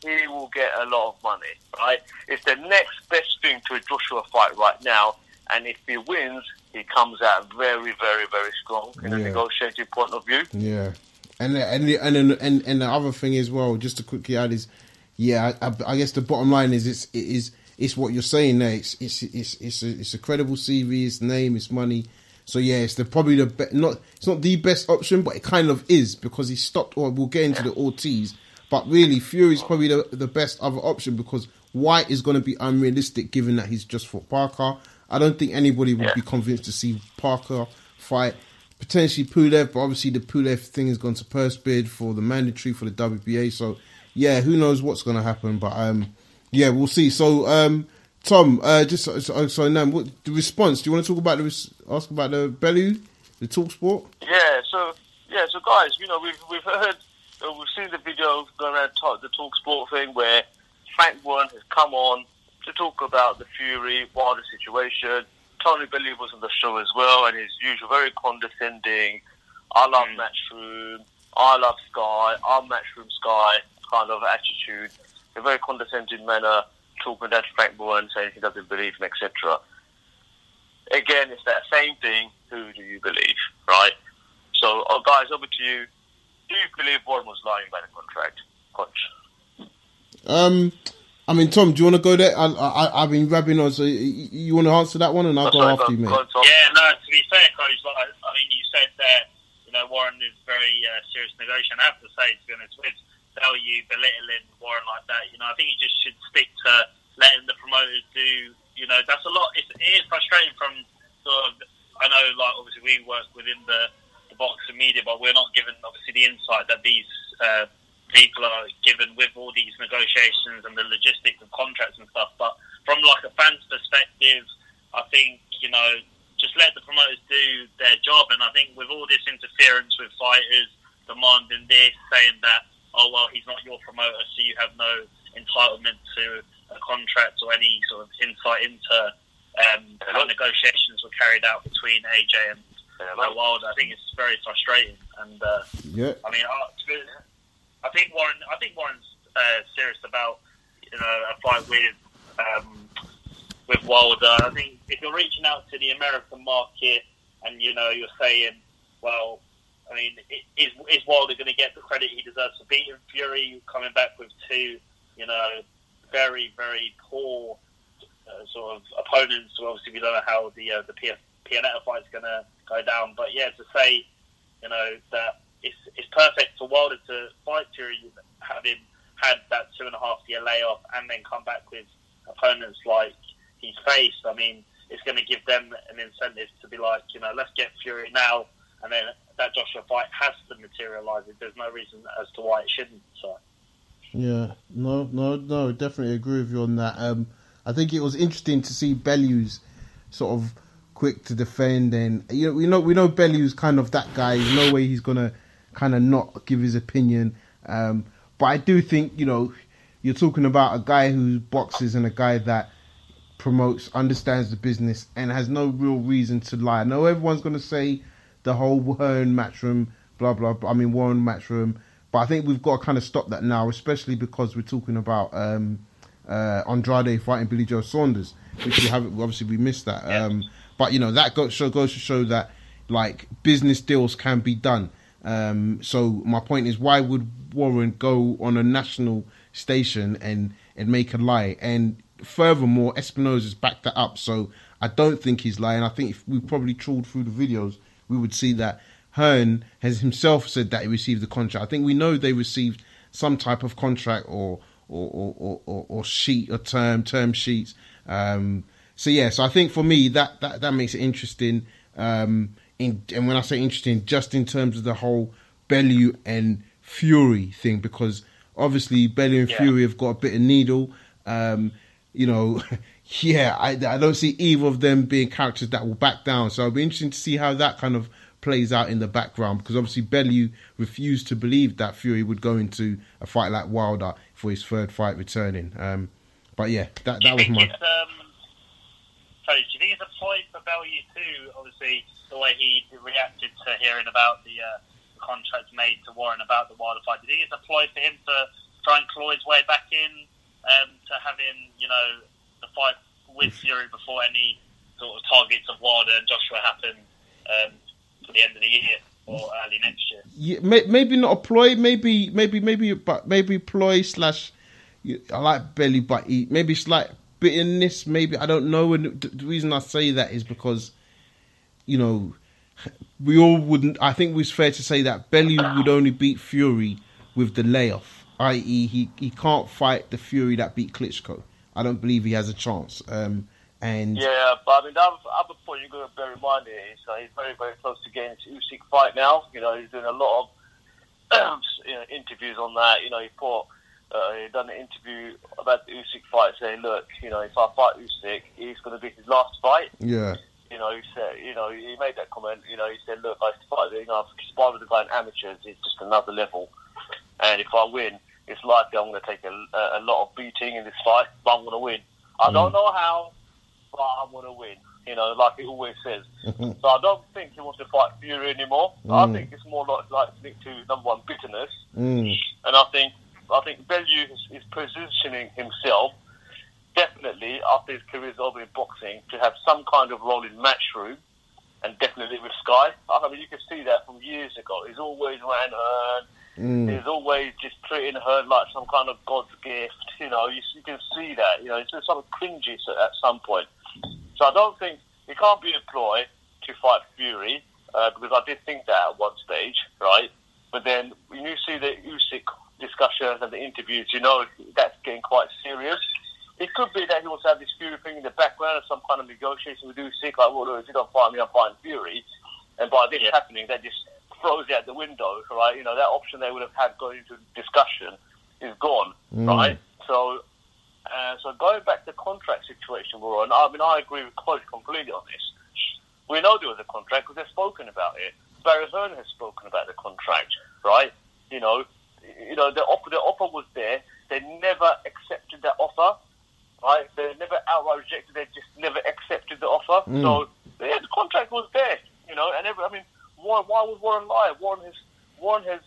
he will get a lot of money, right? It's the next best thing to a Joshua fight right now, and if he wins, he comes out very, very, very strong in yeah. a negotiating point of view. Yeah, and and and and and the other thing as well, just to quickly add is, yeah, I, I guess the bottom line is it's it is it's what you're saying there. It's it's it's it's a, it's a credible CV. It's name. It's money. So yeah, it's the probably the be- not it's not the best option, but it kind of is because he stopped. Or we'll get into the Ortiz, but really Fury's probably the the best other option because Whyte is going to be unrealistic given that he's just for Parker. I don't think anybody would be convinced to see Parker fight. Potentially Pulev, but obviously the Pulev thing has gone to purse bid for the mandatory for the WBA. So yeah, who knows what's going to happen? But um, yeah, we'll see. So, um, Tom, uh, just so, so now, what the response? Do you want to talk about the ask about the Bellew, the talk sport? Yeah. So yeah. So guys, you know, we've we've heard, uh, we've seen the video going around talk, the talk sport thing where Frank Warren has come on to talk about the Fury Wilder situation. Tony Bellew was on the show as well, and his usual very condescending. I love mm. Matchroom. I love Sky. I'm Matchroom Sky kind of attitude a very condescending manner, talking down to Frank Warren, saying he doesn't believe him, etc. Again, it's that same thing. Who do you believe, right? So, oh, guys, over to you. Do you believe Warren was lying about the contract? Conch. Um, I mean, Tom, do you want to go there? I, I, I've been grabbing on, so you, you want to answer that one, and I'll go after you, mate. yeah, no. To be fair, coach, like, I mean, you said that you know Warren is very uh, serious negotiation. I have to say, to be honest, with Bellew belittling Warren like that. You know, I think he just should stick to letting the promoters do. You know, that's a lot. It's, it is frustrating from sort of. I know, like obviously we work within the, the boxing media, but we're not given obviously the insight that these uh, people are given with all these negotiations and the logistics of contracts and stuff. But from like a fan's perspective, I think you know just let the promoters do their job. And I think with all this interference with fighters demanding this, saying that oh well he's not your promoter, so you have no entitlement to a contract or any sort of insight into um, how negotiations were carried out between AJ and yeah, Wilder. I think it's very frustrating. And uh, yeah, I mean, I, I think Warren. I think Warren's uh, serious about you know a fight with um, with Wilder. I think if you're reaching out to the American market and you know you're saying, well, I mean, is is Wilder going to get the credit he deserves for beating Fury, coming back with two, you know, very very poor uh, sort of opponents. So obviously, we don't know how the uh, the PF, Pianeta fight's going to go down. But yeah, to say, you know, that it's it's perfect for Wilder to fight Fury, having had that two and a half year layoff, and then come back with opponents like he's faced. I mean, it's going to give them an incentive to be like, you know, let's get Fury now, and then that Joshua fight has to materialise. There's no reason as to why it shouldn't. So. Yeah, no, no, no, definitely agree with you on that. Um, I think it was interesting to see Bellew's sort of quick to defend, and you know, we know we know Bellew's kind of that guy. There's no way he's gonna kind of not give his opinion. Um, but I do think you know you're talking about a guy who boxes and a guy that promotes, understands the business, and has no real reason to lie. I know everyone's gonna say the whole Hearn matchroom, blah blah. blah I mean Warren matchroom, but I think we've got to kind of stop that now, especially because we're talking about um, uh, Andrade fighting Billy Joe Saunders, which we haven't obviously we missed that. Yeah. Um, but you know that goes, show, goes to show that like business deals can be done. Um, so my point is, why would Warren go on a national station and and make a lie? And furthermore, Espinoza's backed that up. So I don't think he's lying. I think if we probably trawled through the videos, we would see that Hearn has himself said that he received the contract. I think we know they received some type of contract or or or, or, or sheet or term term sheets. Um, so yeah, so I think for me that that, that makes it interesting. Um, in, and when I say interesting, just in terms of the whole Bellew and Fury thing, because obviously Bellew and yeah. Fury have got a bit of needle. Um, you know, (laughs) yeah, I, I don't see either of them being characters that will back down. So it'll be interesting to see how that kind of plays out in the background because obviously Bellew refused to believe that Fury would go into a fight like Wilder for his third fight returning. Um, but yeah, that that was my. Um, do you think it's a ploy for Bellew too? Obviously, the way he reacted to hearing about the, uh, contract made to Warren about the Wilder fight. Do you think it's a ploy for him to try and claw his way back in um, to having, you know, the fight with Fury before any sort of targets of Wilder and Joshua happen um, for the end of the year? Or early next year. Yeah, maybe not a ploy. Maybe, maybe, maybe, but maybe ploy slash. I like Belly, but he, maybe like bitterness, maybe I don't know. And the reason I say that is because, you know, we all wouldn't. I think it's fair to say that Bellew would only beat Fury with the layoff, i.e., he he can't fight the Fury that beat Klitschko. I don't believe he has a chance. Um, and yeah, but I mean, the other, point you've got to bear in mind here is uh, he's very, very close to getting to Usyk fight now. You know, he's doing a lot of (clears throat) you know, interviews on that. You know, he put uh, he done an interview about the Usyk fight, saying, "Look, you know, if I fight Usyk, he's going to be his last fight." Yeah. You know, he said, you know, he made that comment. You know, he said, "Look, I fight, you know, I spar with the guy in amateurs. It's just another level, and if I win, it's likely I'm going to take a, a lot of beating in this fight, but I'm going to win. I mm. don't know how, but I'm going to win." You know, like he always says. (laughs) so I don't think he wants to fight Fury anymore. Mm. I think it's more like, like linked to number one bitterness, mm. and I think I think Bellew is, is positioning himself definitely after his career is over in boxing to have some kind of role in matchroom and definitely with Sky. I mean, you can see that from years ago. He's always ran Hearn. Mm. He's always just treating her like some kind of God's gift. You know, you, you can see that. You know, it's just sort of cringy at some point. So I don't think he can't be employed to fight Fury uh, because I did think that at one stage, right? But then when you see the Usyk discussions and the interviews, you know that's getting quite serious. It could be that he wants to have this Fury thing in the background of some kind of negotiation with Usyk, like, well, if you don't find me, I'm fighting Fury. And by this yeah. happening, they're just throws it out the window, right? You know, that option they would have had going into discussion is gone, right? So, uh, so going back to the contract situation we're on, I mean, I agree with Coach completely on this. We know there was a contract because they've spoken about it. Barry Hearn has spoken about the contract, right? You know, you know, the offer, the offer was there. They never accepted that offer, right? They never outright rejected. They just never accepted the offer. Hmm. So yeah, the contract was there, you know. And every, I mean, why, why would Warren lie? Warren has Warren has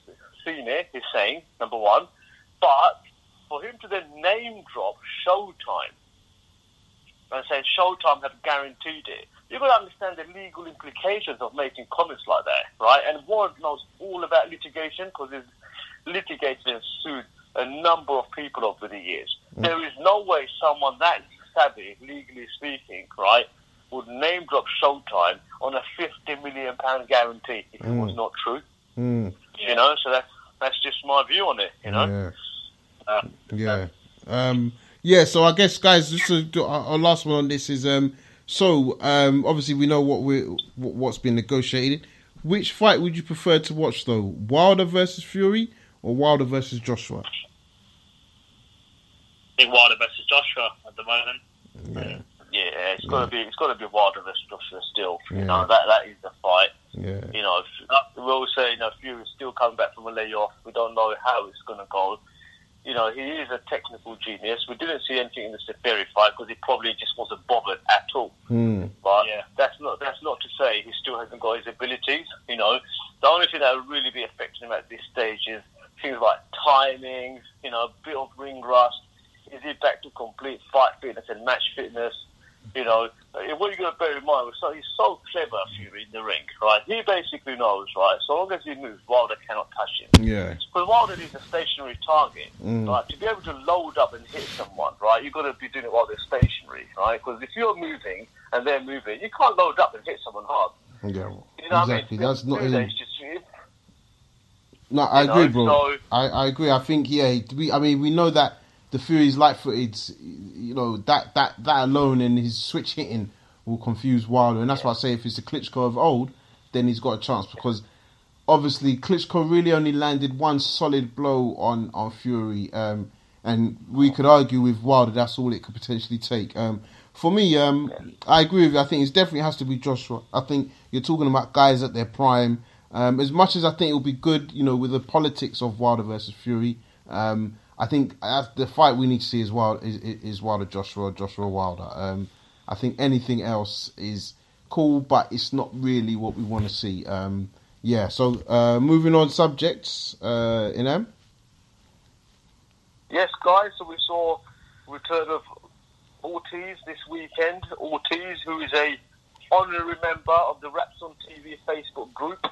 seen it. He's saying number one, but for him to then name drop Showtime and say Showtime have guaranteed it, you've got to understand the legal implications of making comments like that, right? And Warren knows all about litigation because he's litigated and sued a number of people over the years. There is no way someone that savvy, legally speaking, right, would name drop Showtime on a fifty million pound guarantee if it was not true. Mm. You know, so that's that's just my view on it. You know, Yeah. Uh, Yeah. Um, yeah, so I guess, guys, just to our, our last one on this is um, so um, obviously we know what we what's been negotiated. Which fight would you prefer to watch though? Wilder versus Fury or Wilder versus Joshua? I think Wilder versus Joshua at the moment. Yeah, yeah, it's got to be it's got to be Wilder versus Joshua still. Yeah. You know, that that is the fight. yeah, You know, if- we always say, you know, Fury's still coming back from a layoff. We don't know how it's going to go. You know, he is a technical genius. We didn't see anything in the Seferi fight because he probably just wasn't bothered at all. mm. But Yeah. that's not that's not to say he still hasn't got his abilities. You know, the only thing that would really be affecting him at this stage is things like timing. You know, a bit of ring rust. Is he back to complete fight fitness and match fitness? You know, what you got to bear in mind, so he's so clever, Fury in the ring, right? He basically knows, right? So long as he moves, Wilder cannot touch him. yeah, Because Wilder is a stationary target, Mm. right? To be able to load up and hit someone, right, you've got to be doing it while they're stationary, right? Because if you're moving and they're moving, you can't load up and hit someone hard. yeah. You know exactly. what I mean? That's not. Do that, his- it's just, it- No, I agree, know, bro. so- I, I agree. I think yeah. We, I mean, we know that the Fury's light-footed. You know that that that alone and his switch hitting will confuse Wilder, and that's why I say if it's the Klitschko of old, then he's got a chance because obviously Klitschko really only landed one solid blow on on Fury, um, and we could argue with Wilder that's all it could potentially take. Um, for me, um, I agree with you. I think it definitely has to be Joshua. I think you're talking about guys at their prime. Um, as much as I think it will be good, you know, with the politics of Wilder versus Fury, um, I think the fight we need to see is Wilder is, is Wilder Joshua, Joshua Wilder. Um, I think anything else is cool, but it's not really what we want to see. Um, yeah. So uh, moving on subjects, uh, in them. yes, guys. So we saw return of Ortiz this weekend. Ortiz, who is a honorary member of the Wraps on TV Facebook group,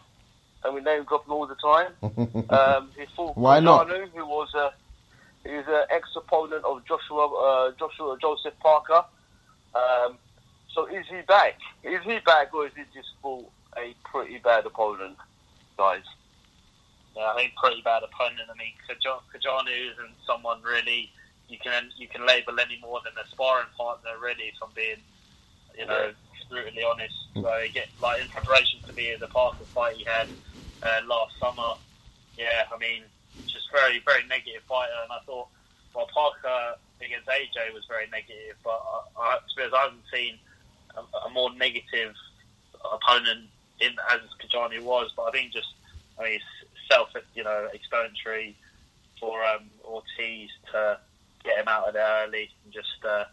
and we name drop him all the time. (laughs) Um, he fought Why not? Cardano, who was a he's an ex opponent of Joshua uh, Joshua Joseph Parker. Um, so is he back? Is he back, or is he just fought a pretty bad opponent, guys? Yeah, I think pretty bad opponent. I mean, Kaja- Cojanu isn't someone really you can you can label any more than a sparring partner, really. If I'm being, you know, brutally honest. So get like in preparation to be the Parker fight he had uh, last summer. Yeah, I mean, just very very negative fighter, and I thought well Parker against AJ was very negative, but I, I suppose I haven't seen a, a more negative opponent in as Cojanu was. But I think just I mean, self, you know, explanatory for um, Ortiz to get him out of there early and just, uh,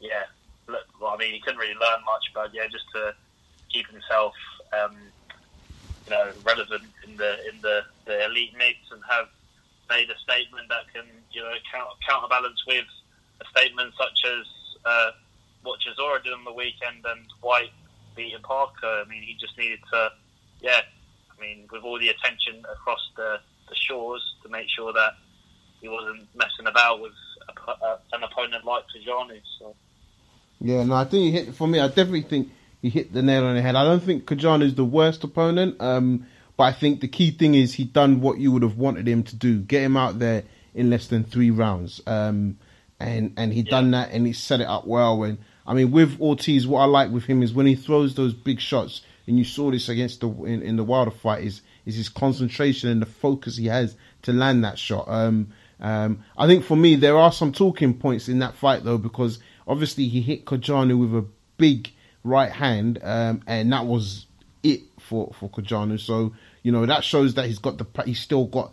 yeah. Look, well, I mean, he couldn't really learn much, but yeah, just to keep himself, um, you know, relevant in the in the, the elite mix and have made a statement that can, you know, count, counterbalance with a statement such as uh, what Chisora did on the weekend and White beating Parker. I mean, he just needed to, yeah, I mean, with all the attention across the, the shores to make sure that he wasn't messing about with a, a, an opponent like Tajani. So Yeah, no, I think hit for me. I definitely think he hit the nail on the head. I don't think Cojanu is the worst opponent, um, but I think the key thing is he done what you would have wanted him to do: get him out there in less than three rounds. Um, and and he done that, and he set it up well. And I mean, with Ortiz, what I like with him is when he throws those big shots, and you saw this against the in, in the Wilder fight, is is his concentration and the focus he has to land that shot. Um, um, I think for me, there are some talking points in that fight though, because obviously he hit Cojanu with a big right hand, um, and that was it for for Cojanu. So you know that shows that he's got the he's still got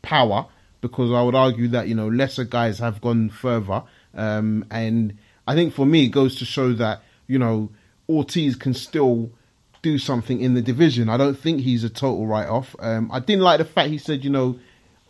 power because I would argue that you know lesser guys have gone further, um, and I think for me it goes to show that you know Ortiz can still do something in the division. I don't think he's a total write off. Um, I didn't like the fact he said you know.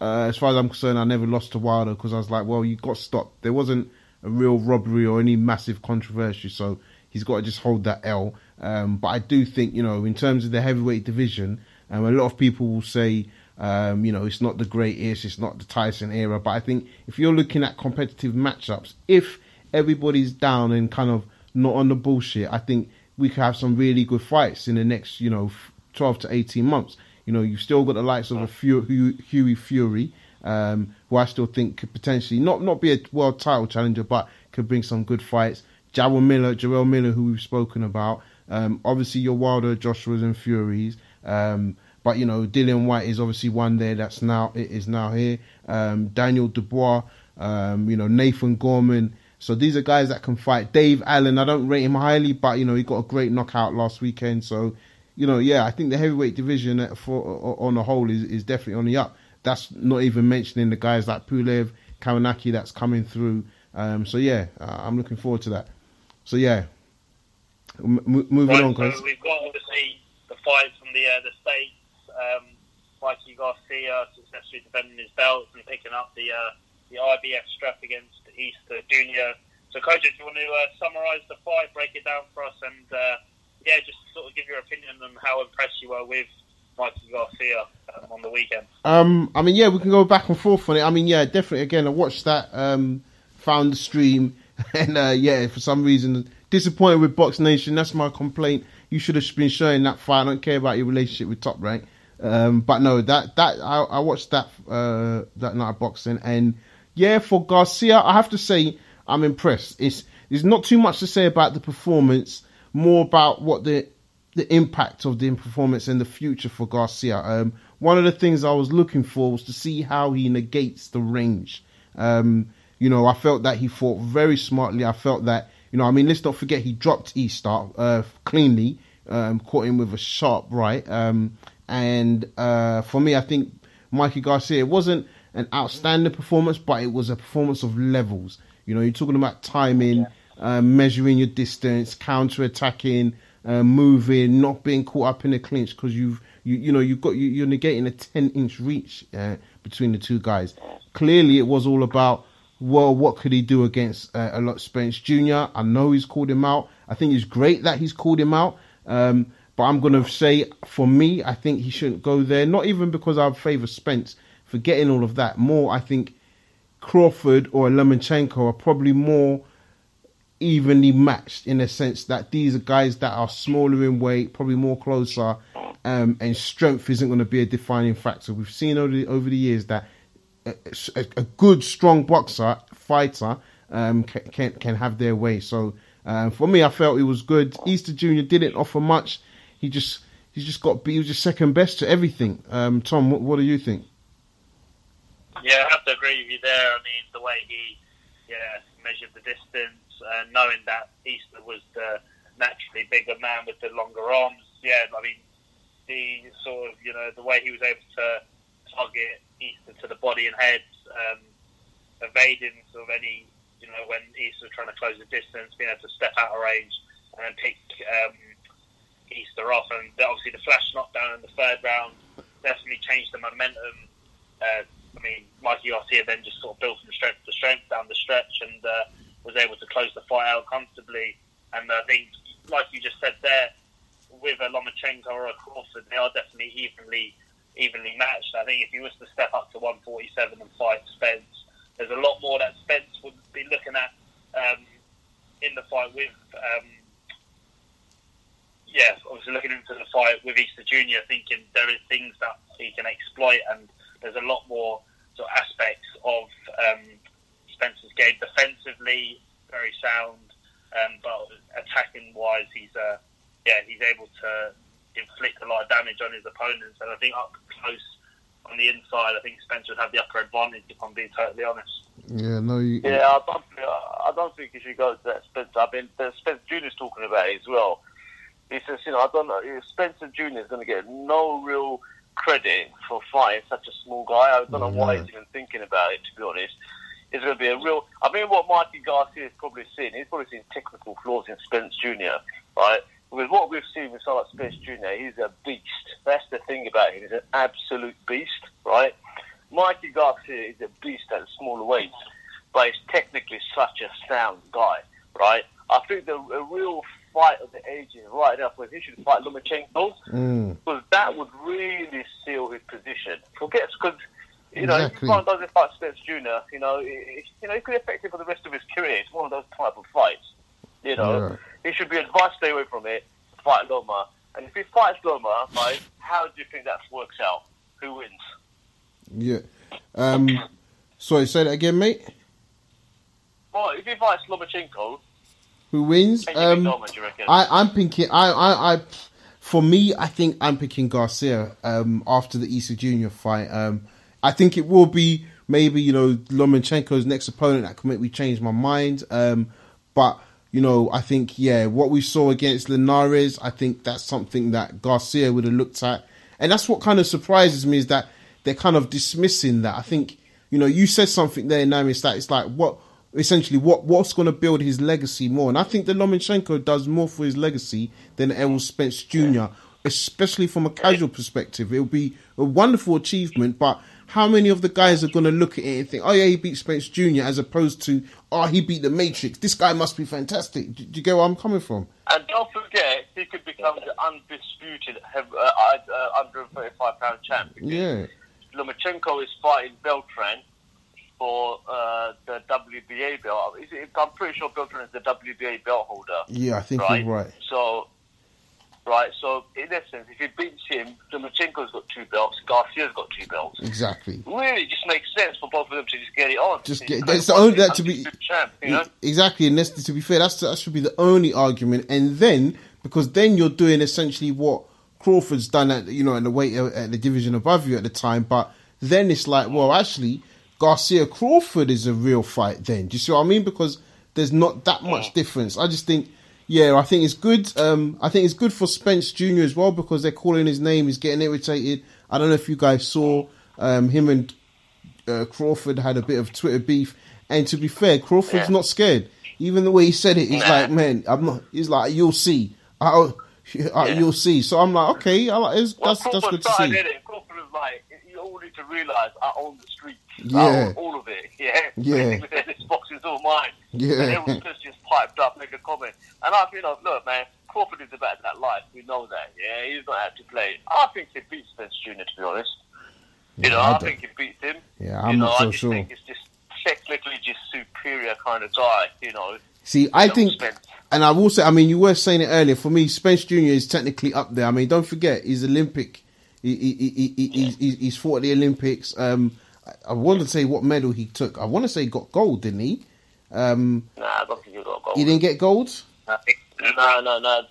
Uh, as far as I'm concerned, I never lost to Wilder because I was like, well, you got stopped. There wasn't a real robbery or any massive controversy, so he's got to just hold that L. Um, but I do think, you know, in terms of the heavyweight division, um, a lot of people will say, um, you know, it's not the greatest, it's not the Tyson era. But I think if you're looking at competitive matchups, if everybody's down and kind of not on the bullshit, I think we could have some really good fights in the next, you know, 12 to 18 months. You know, you've still got the likes of a Hughie Fury, um, who I still think could potentially not not be a world title challenger, but could bring some good fights. Jarrell Miller, Jarrell Miller, who we've spoken about. Um, obviously, your Wilder, Joshua's, and Furies. Um, but you know, Dillian Whyte is obviously one there that's now is now here. Um, Daniel Dubois, um, you know, Nathan Gorman. So these are guys that can fight. Dave Allen, I don't rate him highly, but you know, he got a great knockout last weekend. So, you know, yeah, I think the heavyweight division for on the whole is, is definitely on the up. That's not even mentioning the guys like Pulev, Kownacki that's coming through. Um, so yeah, uh, I'm looking forward to that. So yeah, M- moving right, on, guys. So we've got obviously the fight from the uh, the states. Um, Mikey Garcia successfully defending his belt and picking up the uh, the IBF strap against Easter Junior. So, coach, do you want to uh, summarise the fight, break it down for us, and uh, yeah, just sort of give your opinion on how impressed you were with Mikey Garcia um, on the weekend? Um, I mean, yeah, we can go back and forth on it. I mean, yeah, definitely. Again, I watched that, um, found the stream, (laughs) and uh, yeah, for some reason, disappointed with Box Nation. That's my complaint. You should have been showing that fight. I don't care about your relationship with Top Rank. Um, but no, that that I, I watched that uh, that night of boxing, and yeah, for Garcia, I have to say I'm impressed. It's there's not too much to say about the performance, more about what the the impact of the performance and the future for Garcia. Um, one of the things I was looking for was to see how he negates the range. Um, you know, I felt that he fought very smartly. I felt that, you know, I mean, let's not forget he dropped Easter uh, cleanly, um, caught him with a sharp right. Um, and uh, for me, I think Mikey Garcia it wasn't an outstanding performance, but it was a performance of levels. You know, you're talking about timing, yeah. uh, measuring your distance, counter attacking, uh, moving, not being caught up in the clinch because you've you you know you've got you, you're negating a ten inch reach uh, between the two guys. Clearly, it was all about well, what could he do against uh, Errol Spence Jr. I know he's called him out. I think it's great that he's called him out. Um, but I'm going to say, for me, I think he shouldn't go there. Not even because I favour Spence for getting all of that. More, I think Crawford or Lomachenko are probably more evenly matched in a sense that these are guys that are smaller in weight, probably more closer, um, and strength isn't going to be a defining factor. We've seen over the, over the years that a, a, good, strong boxer, fighter, um, can, can, have their way. So um, for me, I felt it was good. Easter Junior didn't offer much. He just he's just got he was just second best to everything. Um, Tom, what, what do you think? Yeah, I have to agree with you there. I mean, the way he yeah measured the distance uh, knowing that Easter was the naturally bigger man with the longer arms. Yeah, I mean, the sort of, you know, the way he was able to target Easter to the body and head, um, evading sort of any, you know, when Easter trying to close the distance, being able to step out of range and then pick um, Easter off. And obviously the flash knockdown in the third round definitely changed the momentum. Uh, I mean, Mikey Garcia then just sort of built from strength to strength down the stretch and uh, was able to close the fight out comfortably. And I think, like you just said there, with a Lomachenko or a Crawford, they are definitely evenly evenly matched. I think if he was to step up to 147 and fight Spence, there's a lot more that Spence would be looking at um, in the fight with. Um, yeah, obviously looking into the fight with Easter Junior, thinking there is things that he can exploit, and there's a lot more sort of aspects of um, game defensively, very sound, um, but attacking wise, he's uh, yeah, he's able to inflict a lot of damage on his opponents. And I think up close on the inside, I think Spencer would have the upper advantage. If I'm being totally honest. Yeah, no, you, Yeah, I don't, I don't think you should go to that Spencer. I mean, the Spencer Junior's talking about it as well. He says, you know, I don't know, Spencer Junior is going to get no real credit for fighting such a small guy. I don't know why he's even thinking about it, to be honest. It's going to be a real. I mean, what Mikey Garcia has probably seen, he's probably seen technical flaws in Spence Jr., right? Because what we've seen with someone like Spence Jr., he's a beast. That's the thing about him. He's an absolute beast, right? Mikey Garcia is a beast at smaller weights, but he's technically such a sound guy, right? I think the a real fight of the ages right up when he should fight Lomachenko mm, because that would really seal his position. Forget because you know Exactly. if one doesn't fight Spence Jr., you know, it, you know, it could affect him for the rest of his career. It's one of those type of fights. You know, he should be advised to stay away from it. Fight Loma, and if he fights Loma, right, how do you think that works out? Who wins? yeah. Um, sorry, say that again, mate. Well, if he fights Lomachenko, Who wins? Um, Loma, do you reckon? I, I'm thinking. I, I, I, for me, I think I'm picking Garcia um, after the Easter Junior fight. Um, I think it will be maybe you know Lomachenko's next opponent that could make me change my mind. Um, but you know, I think yeah, what we saw against Linares, I think that's something that Garcia would have looked at, and that's what kind of surprises me is that they're kind of dismissing that. I think you know you said something there, Namis, that it's like what essentially what what's going to build his legacy more. And I think that Lomachenko does more for his legacy than Errol Spence Jr., especially from a casual perspective. It'll be a wonderful achievement, but how many of the guys are going to look at it and think, oh yeah, he beat Spence Jr., as opposed to, oh, he beat the Matrix. This guy must be fantastic. Do, do you get where I'm coming from? And don't forget, he could become the undisputed uh, uh, uh, 135 pound champ. Yeah. Lomachenko is fighting Beltran for uh, the WBA belt. Is it, I'm pretty sure Beltran is the WBA belt holder, Yeah, I think right? you're right. So, right. So in essence, if he beats him, Lomachenko's got two belts. Garcia's got two belts. Exactly. Really, it just makes sense for both of them to just get it on. Just get- that's the only- that to be- champ, you know. Exactly, and that's, to be fair, that's that should be the only argument. And then because then you're doing essentially what Crawford's done at you know in the weight at the division above you at the time. But then it's like, well, actually, Garcia Crawford is a real fight. Then do you see what I mean? Because there's not that much mm. difference. I just think. Yeah, I think it's good. Um, I think it's good for Spence Jr. as well because they're calling his name. He's getting irritated. I don't know if you guys saw um, him and uh, Crawford had a bit of Twitter beef, and to be fair, Crawford's Yeah. not scared. Even the way he said it, he's Nah. like, "Man, I'm not." He's like, "You'll see, I'll, uh, Yeah. you'll see." So I'm like, "Okay, I like, Well, that's that's good to see." it. Crawford was like, you all need to realise I own the street. Yeah. I all of it. (laughs) Yeah. Yeah. This box is all mine. Yeah. And everyone just piped up, make a comment. And I've been like, look, man, Crawford is about that life. We know that. Yeah, he's not out to play. I think he beats Spence Jr. To be honest, you know, I I, think he beats him. Yeah, I'm know, not I so just sure. think it's just technically just superior kind of guy. You know, See, I think, Spence. and I will say, I mean, you were saying it earlier. For me, Spence Jr. is technically up there. I mean, don't forget, he's Olympic. He, he, he, he, he, he's, he's fought at the Olympics. Um, I, want to say what medal he took. I want to say he got gold, didn't he? Um, Nah, I don't think he got gold. he didn't get gold. No, no, no.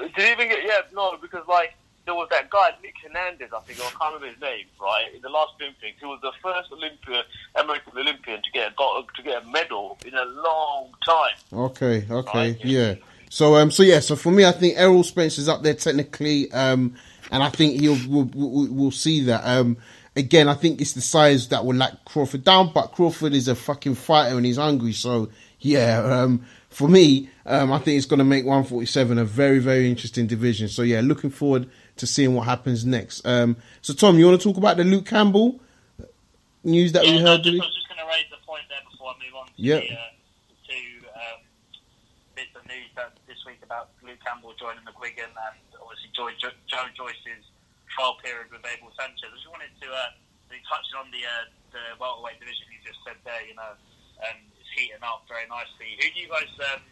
Did he even get? Yeah, no, because like there was that guy Nick Hernandez, I think, I can't remember his name. Right, in the last Olympics, he was the first Olympia American Olympian to get a go- to get a medal in a long time. Okay, okay, Right. yeah. So um, so yeah, so for me, I think Errol Spence is up there technically, um, and I think he'll we'll, we'll, we'll see that. Um, again, I think it's the size that will let Crawford down, but Crawford is a fucking fighter and he's hungry. So yeah, um, for me, um, I think it's going to make 147 a very very interesting division. So yeah, looking forward to seeing what happens next. Um, so Tom, you want to talk about the Luke Campbell news that we Yeah, no, heard? I was just going to raise the point there before I move on to Yep. the uh, two um, bits of news that this week about Luke Campbell joining McGuigan and obviously Joe, Joe Joyce's trial period with Abel Sanchez. I just wanted to uh, touch on the uh, the welterweight division you just said there. You know, um, it's heating up very nicely. Who do you guys um,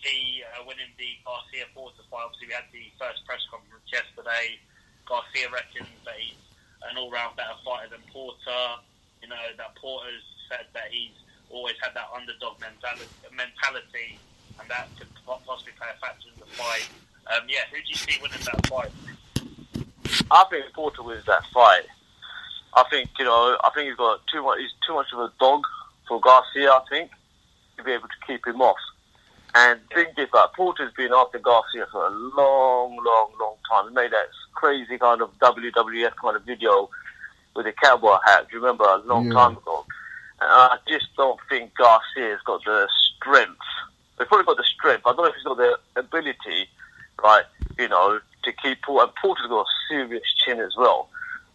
see uh, winning the Garcia Porter fight? Obviously, we had the first press conference yesterday. Garcia reckons that he's an all-round better fighter than Porter. You know that Porter's said that he's always had that underdog mentality, mentality and that could possibly play a factor in the fight. Um, yeah, who do you see winning that fight? I think Porter wins that fight. I think you know. I think he's got too much. He's too much of a dog for Garcia. I think to be able to keep him off. And think is that uh, Porter's been after Garcia for a long, long, long time. He made that crazy kind of WWF kind of video with a cowboy hat. Do you remember a long Yeah. time ago? And I just don't think Garcia's got the strength. He's probably got the strength. I don't know if he's got the ability, right? You know, to keep Porter. And Porter's got a serious chin as well,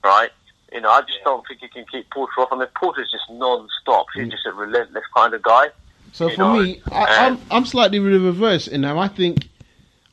right? You know, I just Yeah. don't think he can keep Porter off. I mean, Porter's just non-stop. He's Mm. just a relentless kind of guy. So for know, me, I, I'm I'm slightly the reverse in them. I think,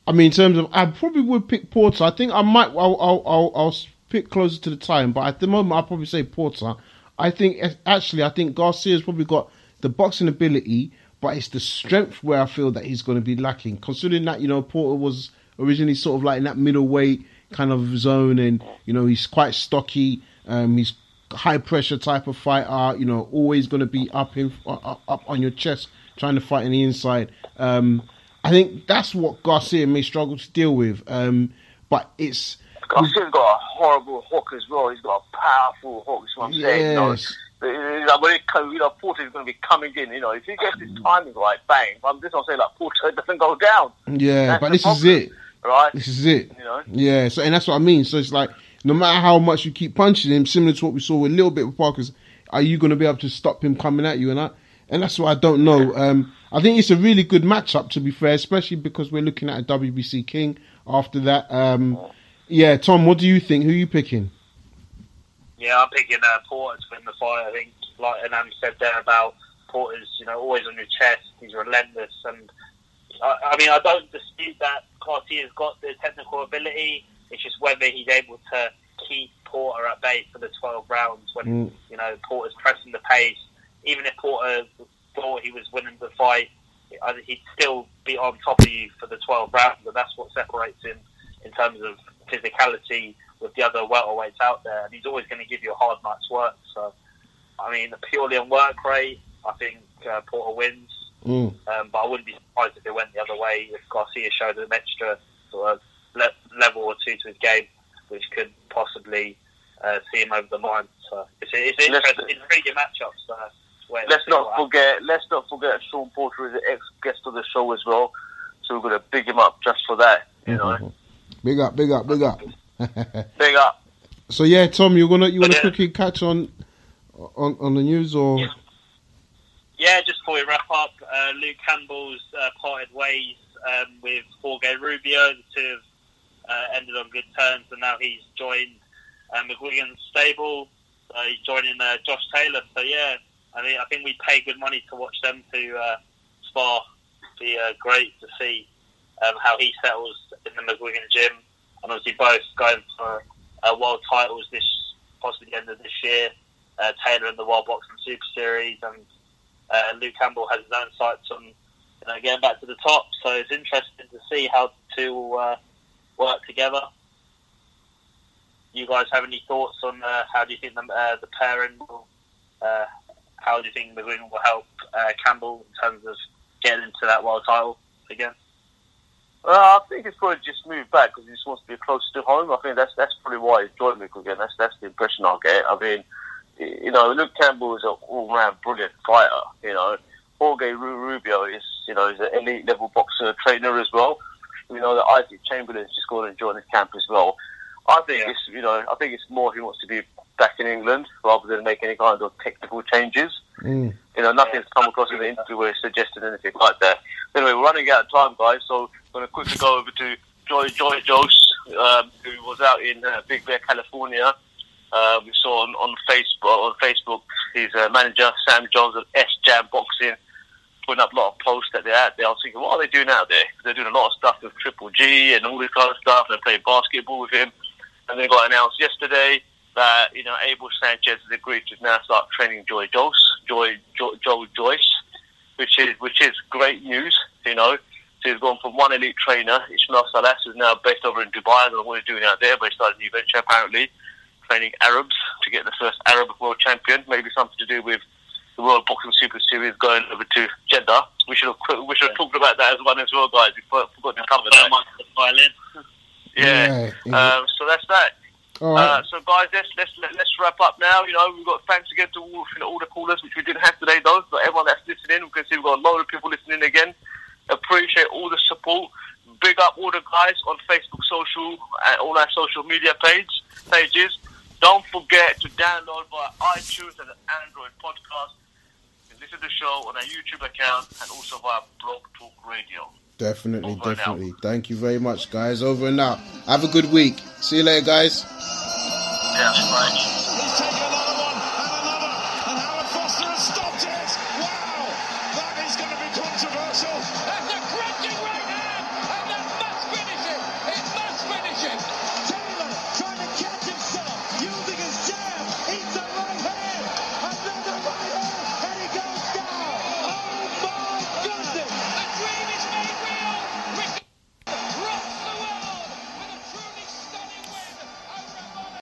I mean, in terms of, I probably would pick Porter. I think I might, I'll, I'll, I'll, I'll pick closer to the time, but at the moment, I'll probably say Porter. I think actually, I think Garcia's probably got the boxing ability, but it's the strength where I feel that he's going to be lacking. Considering that you know Porter was originally sort of like in that middleweight kind of zone, and you know he's quite stocky. Um, he's high pressure type of fighter. You know, always going to be up in up, up on your chest, trying to fight on the inside. Um, I think that's what Garcia may struggle to deal with. Um, but it's Garcia's got a horrible hook as well. He's got a powerful hook. That's what I'm saying. You know, yes, You know, when it comes, you know, Porter's going to be coming in. You know, if he gets his timing right, bang. I'm just not saying like Porter (laughs) doesn't go down, yeah. That's But this is it. Right? This is it. You know, Yeah, so and that's what I mean. So it's like no matter how much you keep punching him, similar to what we saw with a little bit with Parker's, are you going to be able to stop him coming at you? And I, and that's what I don't know. Um, I think it's a really good matchup to be fair, especially because we're looking at a WBC King after that. Um, yeah, Tom, what do you think? Who are you picking? Yeah, I'm picking uh, Porter to win the fight. I think, like Anand said there about Porter's, you know, always on your chest. He's relentless, and I, I mean, I don't dispute that Garcia's got the technical ability. It's just whether he's able to keep Porter at bay for the 12 rounds when Mm. you know Porter's pressing the pace. Even if Porter thought he was winning the fight, he'd still be on top of you for the 12 rounds, and that's what separates him in terms of physicality with the other welterweights out there. And he's always going to give you a hard night's work. So, I mean, purely on work rate, I think uh, Porter wins. Mm. Um, but I wouldn't be surprised if it went the other way if Garcia showed an extra sort of le- level or two to his game, which could possibly uh, see him over the line. So it's, it's Let's- interesting, intriguing matchups. Uh, wait let's not forget. Let's not forget Shawn Porter is an ex guest of the show as well. So we're going to big him up just for that. You know, Mhm. Big up, big up, big up. (laughs) big up. so yeah, Tom, you're gonna you wanna Yeah. quickly catch on on on the news or? Yeah. Yeah, just before we wrap up, uh, Luke Campbell's uh, parted ways um, with Jorge Rubio. The two have uh, ended on good terms, and now he's joined uh, McGuigan's stable. Uh, he's joining uh, Josh Taylor. So yeah, I mean, I think we pay good money to watch them to uh, spar. Be uh, great to see um, how he settles in the McGuigan gym, and obviously both going for world titles this possibly the end of this year. Taylor in the World Boxing Super Series, and uh, Luke Campbell has his own sights on you know, getting back to the top. So it's interesting to see how the two will uh, work together. You guys have any thoughts on uh, how do you think the, uh, the pairing will? Uh, how do you think McGuigan will help uh, Campbell in terms of getting into that world title again? Uh, I think he's probably just moved back because he just wants to be closer to home. I think that's that's probably why he's joined McGuigan. That's that's the impression I get. I mean, you know, Luke Campbell is an all-round brilliant fighter. You know, Jorge Ru- Rubio is you know is an elite level boxer trainer as well. You know that Isaac Chamberlain's just going to join his camp as well. I think Yeah. it's you know I think it's more he wants to be back in England rather than make any kind of technical changes. Mm. You know, nothing's come across in the interview where he suggested anything like that. Anyway, we're running out of time, guys, so I'm going to quickly go over to Joy Joy Jose, um, who was out in uh, Big Bear, California. Uh, we saw on, on Facebook, on Facebook, his uh, manager Sam Jones of S Jam Boxing putting up a lot of posts that they're out there. I was thinking, what are they doing out there? They're doing a lot of stuff with Triple G and all this kind of stuff. And They're playing basketball with him, and then it got announced yesterday that you know Abel Sanchez has agreed to now start training Joy Joyce, Joy jo- Joe Joyce, which is which is great news. You know, so he's gone from one elite trainer, Ismael Salas, who's now based over in Dubai. I don't know what he's doing out there, but he started a new venture apparently, training Arabs to get the first Arab world champion. Maybe something to do with the World Boxing Super Series going over to Jeddah. We should have we should have talked about that as one as well, guys. We forgot forgot to cover that. much for the violin. Yeah. Yeah, Um, so that's that. All right. Uh, so guys, let's let's let's wrap up now. You know, we've got thanks again to all, you know, all the callers, which we didn't have today, though. But everyone that's listening, we can see we've got a lot of people listening again. Appreciate all the support. Big up all the guys on Facebook, social, and all our social media page pages. Don't forget to download via iTunes and Android podcast. And listen to the show on our YouTube account and also via Blog Talk Radio. Definitely, Over definitely. Thank you very much, guys. Over and out. Have a good week. See you later, guys. Yeah, right. He's taken